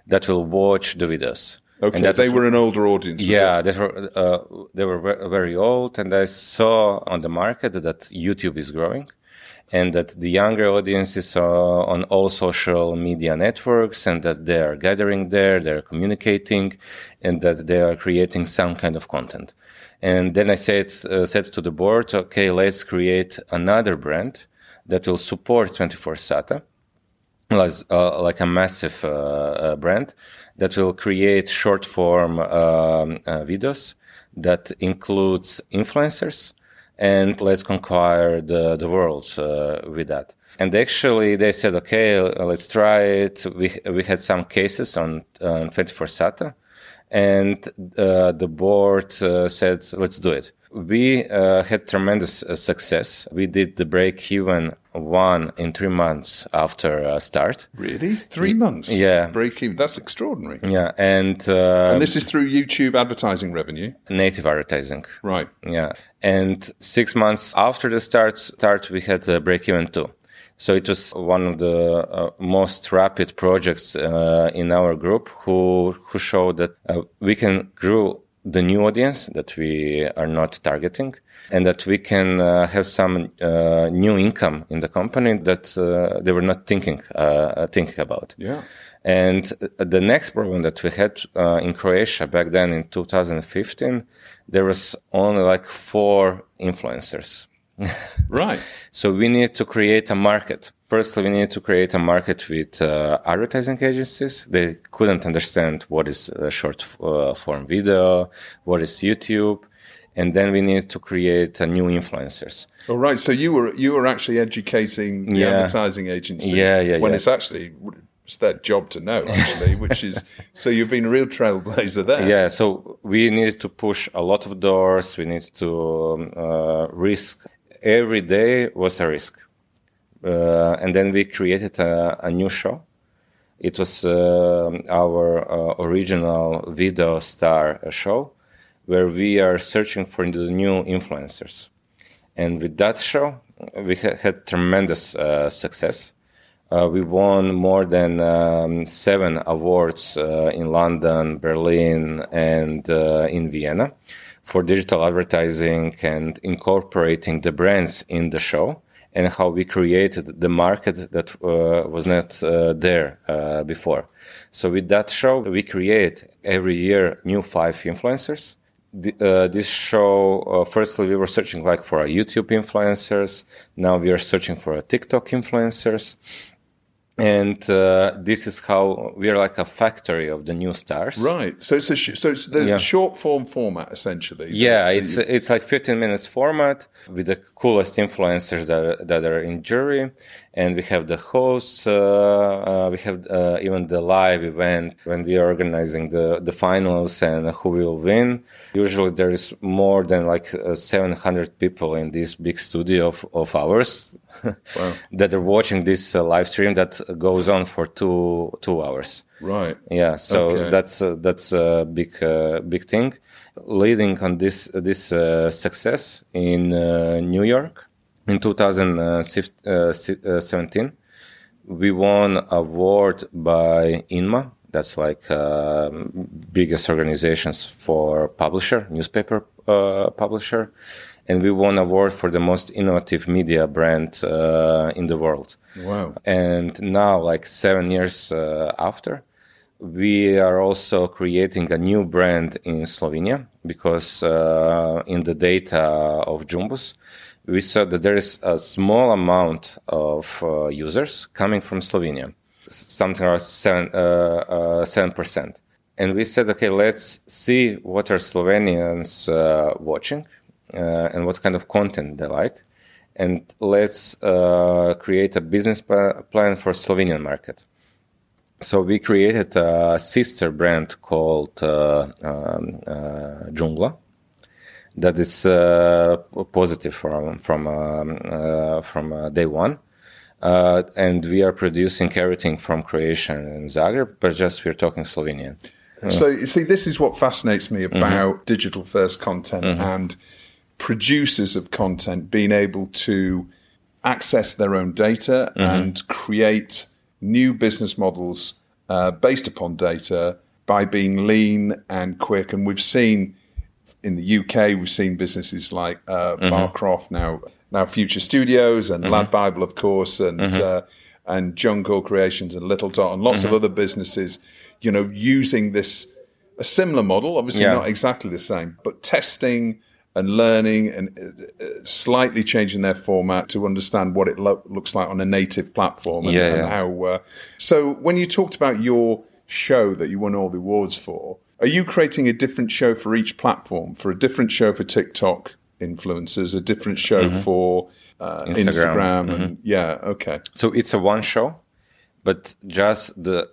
that will watch the videos. Okay, they were an older audience. Yeah, they were uh, they were very old, and I saw on the market that YouTube is growing, and that the younger audiences are on all social media networks and that they are gathering there, they're communicating, and that they are creating some kind of content. And then I said, uh, said to the board, okay, let's create another brand that will support 24 SATA, as, uh, like a massive uh, uh, brand that will create short form um, videos that includes influencers and let's conquer the, the world uh, with that. And actually, they said, okay, let's try it. We, we had some cases on, on 24 SATA, and uh, the board uh, said, let's do it. We uh, had tremendous uh, success. We did the break even one in three months after uh, start. Really? Three months? Yeah. Break even. That's extraordinary. Yeah, and, uh, And this is through YouTube advertising revenue. native advertising. Right. Yeah, and six months after the start, start we had a break even too. So it was one of the uh, most rapid projects uh, in our group who who showed that uh, we can grow the new audience that we are not targeting, and that we can uh, have some uh, new income in the company that uh, they were not thinking uh, thinking about. Yeah. And uh, the next problem that we had uh, in Croatia back then in 2015, there was only like four influencers. Right. So we need to create a market. Firstly, we need to create a market with uh, advertising agencies. They couldn't understand what is a short uh, form video, what is YouTube, and then we need to create uh, new influencers. All right. So you were you were actually educating the Yeah. advertising agencies. Yeah, yeah, When yeah. it's actually it's their job to know actually, which is so you've been a real trailblazer there. Yeah, so we needed to push a lot of doors. We needed to um, uh, risk. Every day was a risk. Uh, and then we created a, a new show. It was um our uh, original video star uh, show where we are searching for the new influencers. And with that show, we ha- had tremendous uh, success. Uh, we won more than um, seven awards uh, in London, Berlin, and uh, in Vienna for digital advertising and incorporating the brands in the show and how we created the market that uh, was not uh, there uh, before. So with that show, we create every year new five influencers. The, uh, this show uh, firstly we were searching like for youtube influencers. Now we are searching for tiktok influencers and uh, this is how we are like a factory of the new stars Right. So it's a sh- so it's the Yeah. short form format essentially. yeah That- it's that you- it's like 15 minutes format with the coolest influencers that, that are in jury and we have the hosts uh, uh, we have uh, even the live event when we are organizing the, the finals and who will win usually there is more than like uh, 700 people in this big studio of, of ours that are watching this uh, live stream that goes on for two two hours right. yeah, so Okay. that's uh, that's a big uh, big thing. Leading on this this uh, success in uh, New York in 2017, we won award by INMA. That's like uh, biggest organizations for publisher, newspaper uh, publisher, and we won award for the most innovative media brand uh, in the world. Wow. And now, like seven years uh, after, we are also creating a new brand in Slovenia because uh, in the data of Jumboost, we saw that there is a small amount of uh, users coming from Slovenia, something around seven uh, uh, percent. And we said, okay, let's see what are Slovenians uh, watching uh, and what kind of content they like, and let's uh, create a business pla- plan for Slovenian market. So we created a sister brand called uh, um, Jungla that is uh, positive from from um, uh, from uh, day one. Uh, and we are producing everything from Croatia and Zagreb, but just we're talking Slovenian. So you see, this is what fascinates me Mm-hmm. about digital first content and producers of content being able to access their own data Mm-hmm. and create new business models uh, based upon data by being lean and quick. And we've seen in the UK, we've seen businesses like uh, Mm-hmm. Barcroft now now Future Studios and Mm-hmm. Lad Bible, of course, and uh, and Jungle Creations and Little Dot and lots Mm-hmm. of other businesses, you know, using this a similar model, obviously Yeah. not exactly the same, but testing and learning and uh, uh, slightly changing their format to understand what it lo- looks like on a native platform and, Yeah, and yeah. how. Uh, so when you talked about your show that you won all the awards for, are you creating a different show for each platform? For a different show for TikTok influencers, a different show for uh, Instagram, Instagram. and yeah, okay, So it's a one show, but just the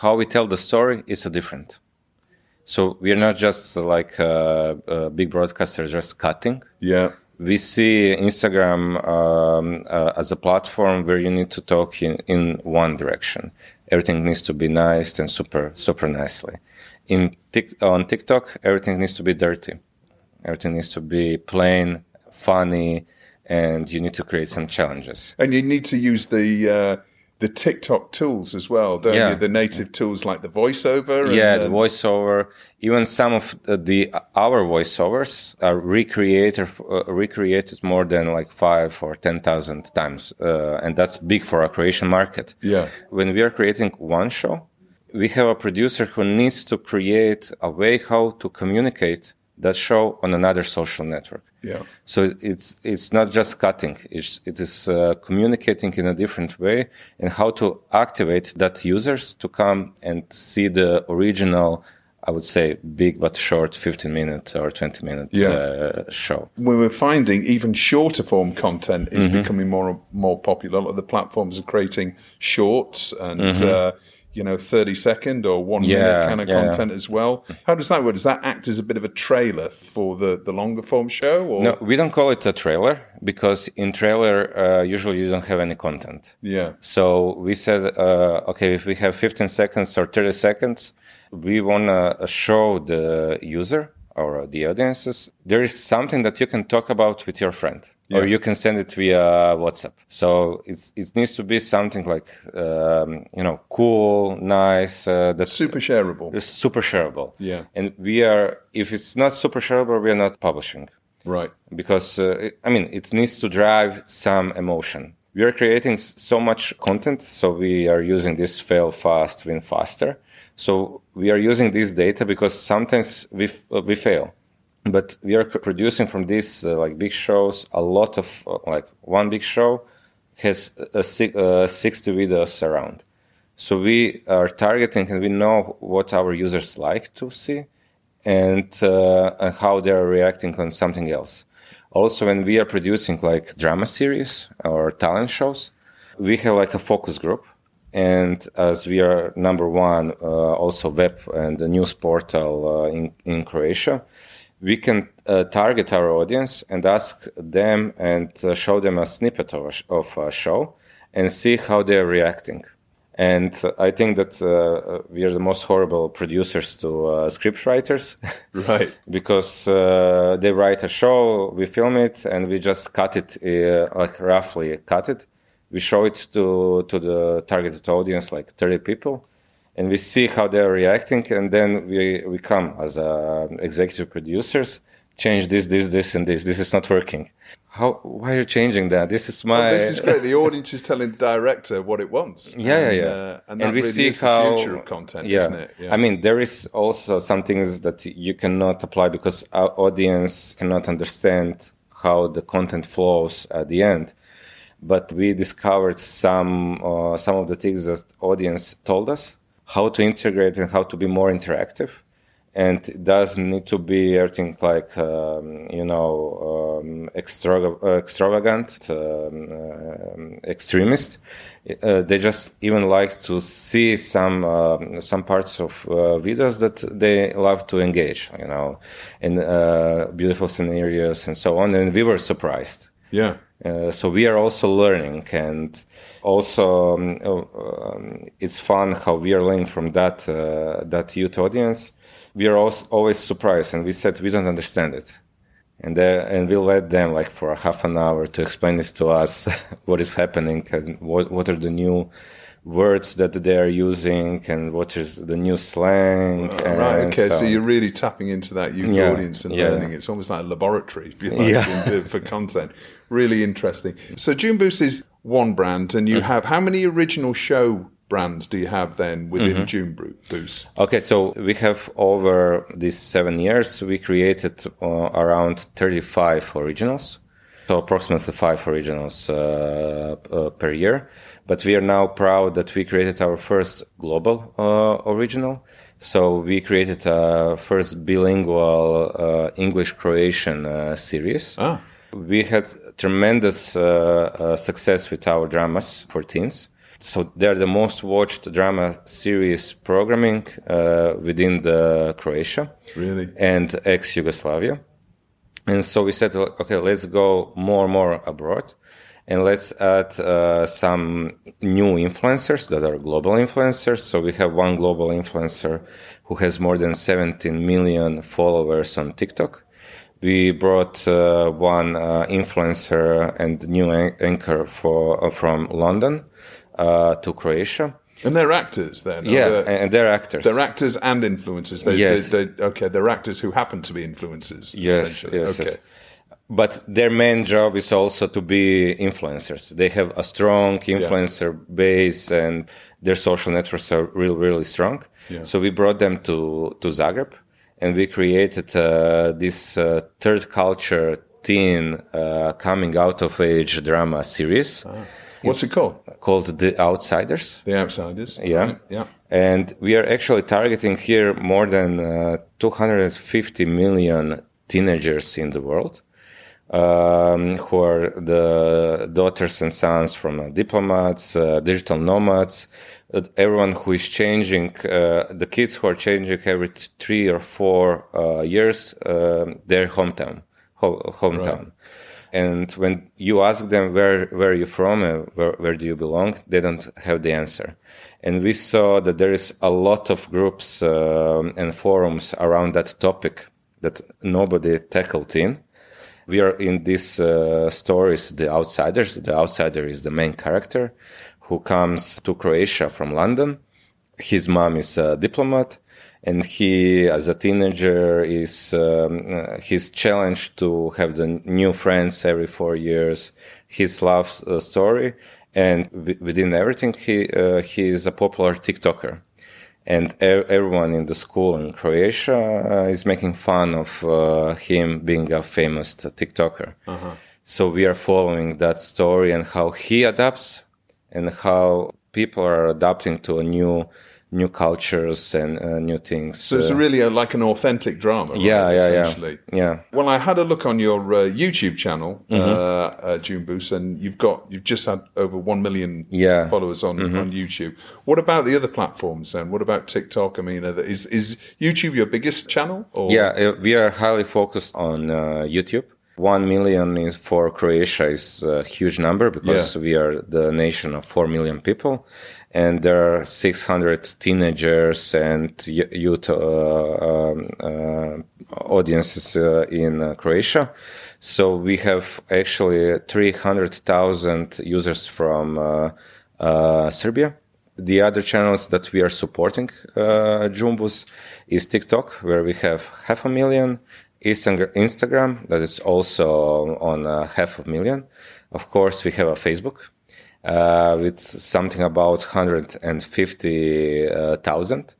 how we tell the story is a different. So we are not just like uh, uh, big broadcasters just cutting. yeah, We see Instagram um, uh, as a platform where you need to talk in, in one direction. Everything needs to be nice and super super nicely. In tic- on TikTok, everything needs to be dirty. Everything needs to be plain, funny, and you need to create some challenges. and you need to use the. Uh, the TikTok tools as well, don't Yeah. you? The native tools like the voiceover. and, yeah the uh, voiceover even some of the, the our voiceovers are recreated uh, recreated more than like five or ten thousand times uh, and that's big for our creation market Yeah. when we are creating one show we have a producer who needs to create a way how to communicate that show on another social network Yeah. so it's it's not just cutting; it's it is uh, communicating in a different way and how to activate that users to come and see the original. I would say big but short, fifteen minute or twenty minute Yeah. uh, show. we're finding even shorter form content is Mm-hmm. becoming more more popular. A lot of the platforms are creating shorts and uh, you know thirty second or one minute Mm-hmm. Kind of yeah. content as well. How does that work? Does that act as a bit of a trailer for the the longer form show? Or No, we don't call it a trailer because in trailer uh, usually you don't have any content. yeah, So we said, uh, okay, if we have 15 seconds or 30 seconds, we want to show the user or the audiences there is something that you can talk about with your friend, or you can send it via WhatsApp. So it it needs to be something like um, you know cool, nice, uh, that's super shareable. it's super shareable. Yeah. and we are if it's not super shareable, we are not publishing Right. because uh, I mean it needs to drive some emotion. We are creating so much content, so we are using this fail fast, win faster. So we are using this data because sometimes we uh, we fail, but we are producing from these uh, like big shows a lot of uh, like one big show has a, si- uh, 60 videos around. So we are targeting and we know what our users like to see and, uh, and how they are reacting on something else. Also, when we are producing like drama series or talent shows, we have like a focus group. And as we are number one, uh, also web and the news portal uh, in, in Croatia, we can uh, target our audience and ask them and uh, show them a snippet of a, sh- of a show and see how they're reacting. And uh, I think that uh, we are the most horrible producers to uh, script writers. Right. because uh, they write a show, we film it, and we just cut it, uh, like roughly cut it. We show it to to the targeted audience, like 30 people, and we see how they're reacting, and then we we come as uh, executive producers, change this, this, this, and this. This is not working. How? Why are you changing that? This is my. This is great. The audience is telling the director what it wants. Yeah, yeah, and, yeah. Uh, and that we really see is how the future of content, yeah. isn't it? I mean, there is also some things that you cannot apply because our audience cannot understand how the content flows at the end. But we discovered some uh, some of the things that audience told us how to integrate and how to be more interactive. And it doesn't need to be everything like um, you know um, extra, extravagant, um, um, extremist. Uh, they just even like to see some um some parts of uh, videos that they love to engage, you know, in uh, beautiful scenarios and so on. And we were surprised. Yeah. Uh, so we are also learning, and also um, uh, um, it's fun how we are learning from that uh, that youth audience. We are also always surprised, and we said we don't understand it, and uh, and we let them like for half an hour to explain it to us what is happening and what what are the new words that they are using and what is the new slang. Uh, right. Okay. So, on. you're really tapping into that youth Yeah, audience and yeah. learning. It's almost like a laboratory, if you like, Yeah. in- for content. Really interesting. So Jumboost is one brand, and you Mm-hmm. have how many original show brands do you have then within Mm-hmm. June Boost? Okay, so we have over these seven years, we created uh, around 35 originals. So approximately five originals uh, uh, per year. But we are now proud that we created our first global uh, original. So we created a first bilingual uh, English Croatian uh, series. Ah. We had tremendous uh, success with our dramas for teens. So they're the most watched drama series programming uh, within the Croatia Really? and ex Yugoslavia. And so we said, okay, let's go more and more abroad and let's add uh, some new influencers that are global influencers. So we have one global influencer who has more than 17 million followers on TikTok. We brought uh, one uh, influencer and new anchor for uh, from London uh, to Croatia. And they're actors then? Yeah, they- and they're actors. They're actors and influencers. They, Yes. They, they, okay, they're actors who happen to be influencers. Yes, essentially. yes, Okay. yes. But their main job is also to be influencers. They have a strong influencer base and their social networks are really, really strong. Yeah. So we brought them to, to Zagreb and we created uh, this uh, third culture teen uh, coming out of age drama series What's it called? called The Outsiders. The Outsiders. Yeah. Right, Yeah. And we are actually targeting here more than uh, 250 million teenagers in the world um, who are the daughters and sons from uh, diplomats, uh, digital nomads, uh, everyone who is changing, uh, the kids who are changing every three or four uh, years um their hometown. Ho- hometown. And when you ask them where where are you from and where, where do you belong, they don't have the answer. And we saw that there is a lot of groups um and forums around that topic that nobody tackled in. We are in these uh, stories, the outsiders. The outsider is the main character who comes to Croatia from London. His mom is a diplomat, and he, as a teenager, is um, uh, he's challenged to have the new friends every four years. His love story, and wi- within everything, he uh, he is a popular TikToker and e- everyone in the school in Croatia uh, is making fun of uh, him being a famous TikToker. So we are following that story and how he adapts and how people are adapting to a new new cultures and uh, new things. So it's uh, really a, like an authentic drama. right, yeah, yeah, essentially. yeah, yeah. Well, I had a look on your uh, YouTube channel, Mm-hmm. uh, uh, Jumboost, and you've got you've just had over one million Yeah. Mm-hmm. followers on, on YouTube. What about the other platforms then? What about TikTok? I mean, is is YouTube your biggest channel? Or? Yeah, uh, we are highly focused on uh, YouTube. One million is for Croatia is a huge number because Yeah. we are the nation of four million people, and there are six hundred teenagers and youth uh, um, uh, audiences uh, in Croatia. So we have actually three hundred thousand users from Serbia. The other channels that we are supporting uh, Jumboost is TikTok, where we have half a million, Instagram, that is also on uh, half a million. Of course, we have a Facebook uh, with something about 150,000.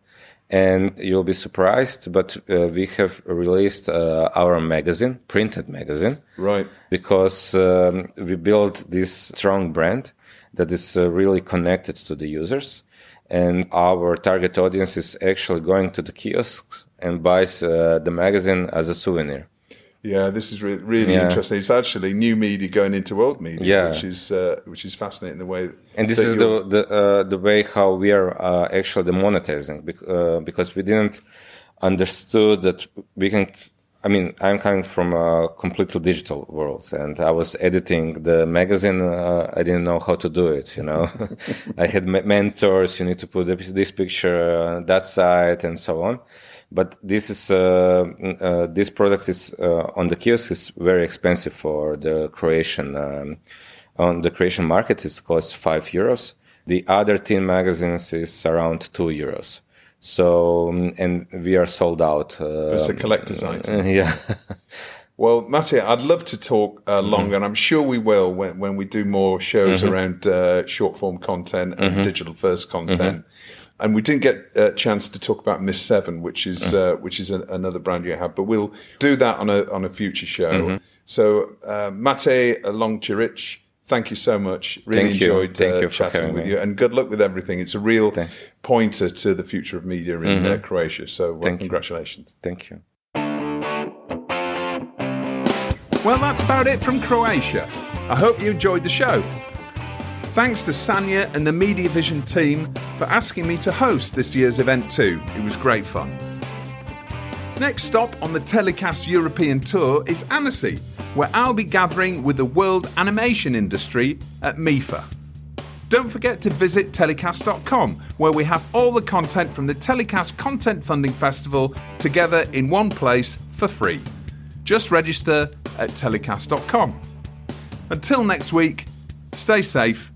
And you'll be surprised, but uh, we have released uh, our magazine, printed magazine, Right. because um, we built this strong brand that is uh, really connected to the users and our target audience is actually going to the kiosks and buys uh, the magazine as a souvenir Yeah, this is re- really Yeah. interesting. It's actually new media going into old media, Yeah. which is uh, which is fascinating. The way and this is the the, uh, the way how we are uh, actually the monetizing bec- uh, because we didn't understood that we can I mean, I'm coming from a completely digital world, and I was editing the magazine. Uh, I didn't know how to do it. You know, I had me- mentors. You need to put this this picture, uh, that side, and so on. But this is uh, uh, this product is uh, on the kiosk is very expensive for the Croatian um, on the Croatian market. It costs five euros. The other teen magazines is around two euros. So, um, and we are sold out. Uh, It's a collector's item. yeah. Well, Matty, I'd love to talk uh, longer, and I'm sure we will when, when we do more shows around uh, short form content and digital first content. And we didn't get a chance to talk about Miss Seven, which is uh, which is a, another brand you have, but we'll do that on a on a future show. So, uh, Mate Lončarić, thank you so much. Really Thank you. enjoyed Thank uh, you chatting with me. you, and good luck with everything. It's a real Thanks. pointer to the future of media in uh, Croatia. So, uh, Thank you. congratulations. Thank you. Well, that's about it from Croatia. I hope you enjoyed the show. Thanks to Sanya and the Media Vision team for asking me to host this year's event too. It was great fun. Next stop on the Telecast European Tour is Annecy, where I'll be gathering with the world animation industry at MIFA. Don't forget to visit telecast.com, where we have all the content from the Telecast Content Funding Festival together in one place for free. Just register at telecast.com. Until next week, stay safe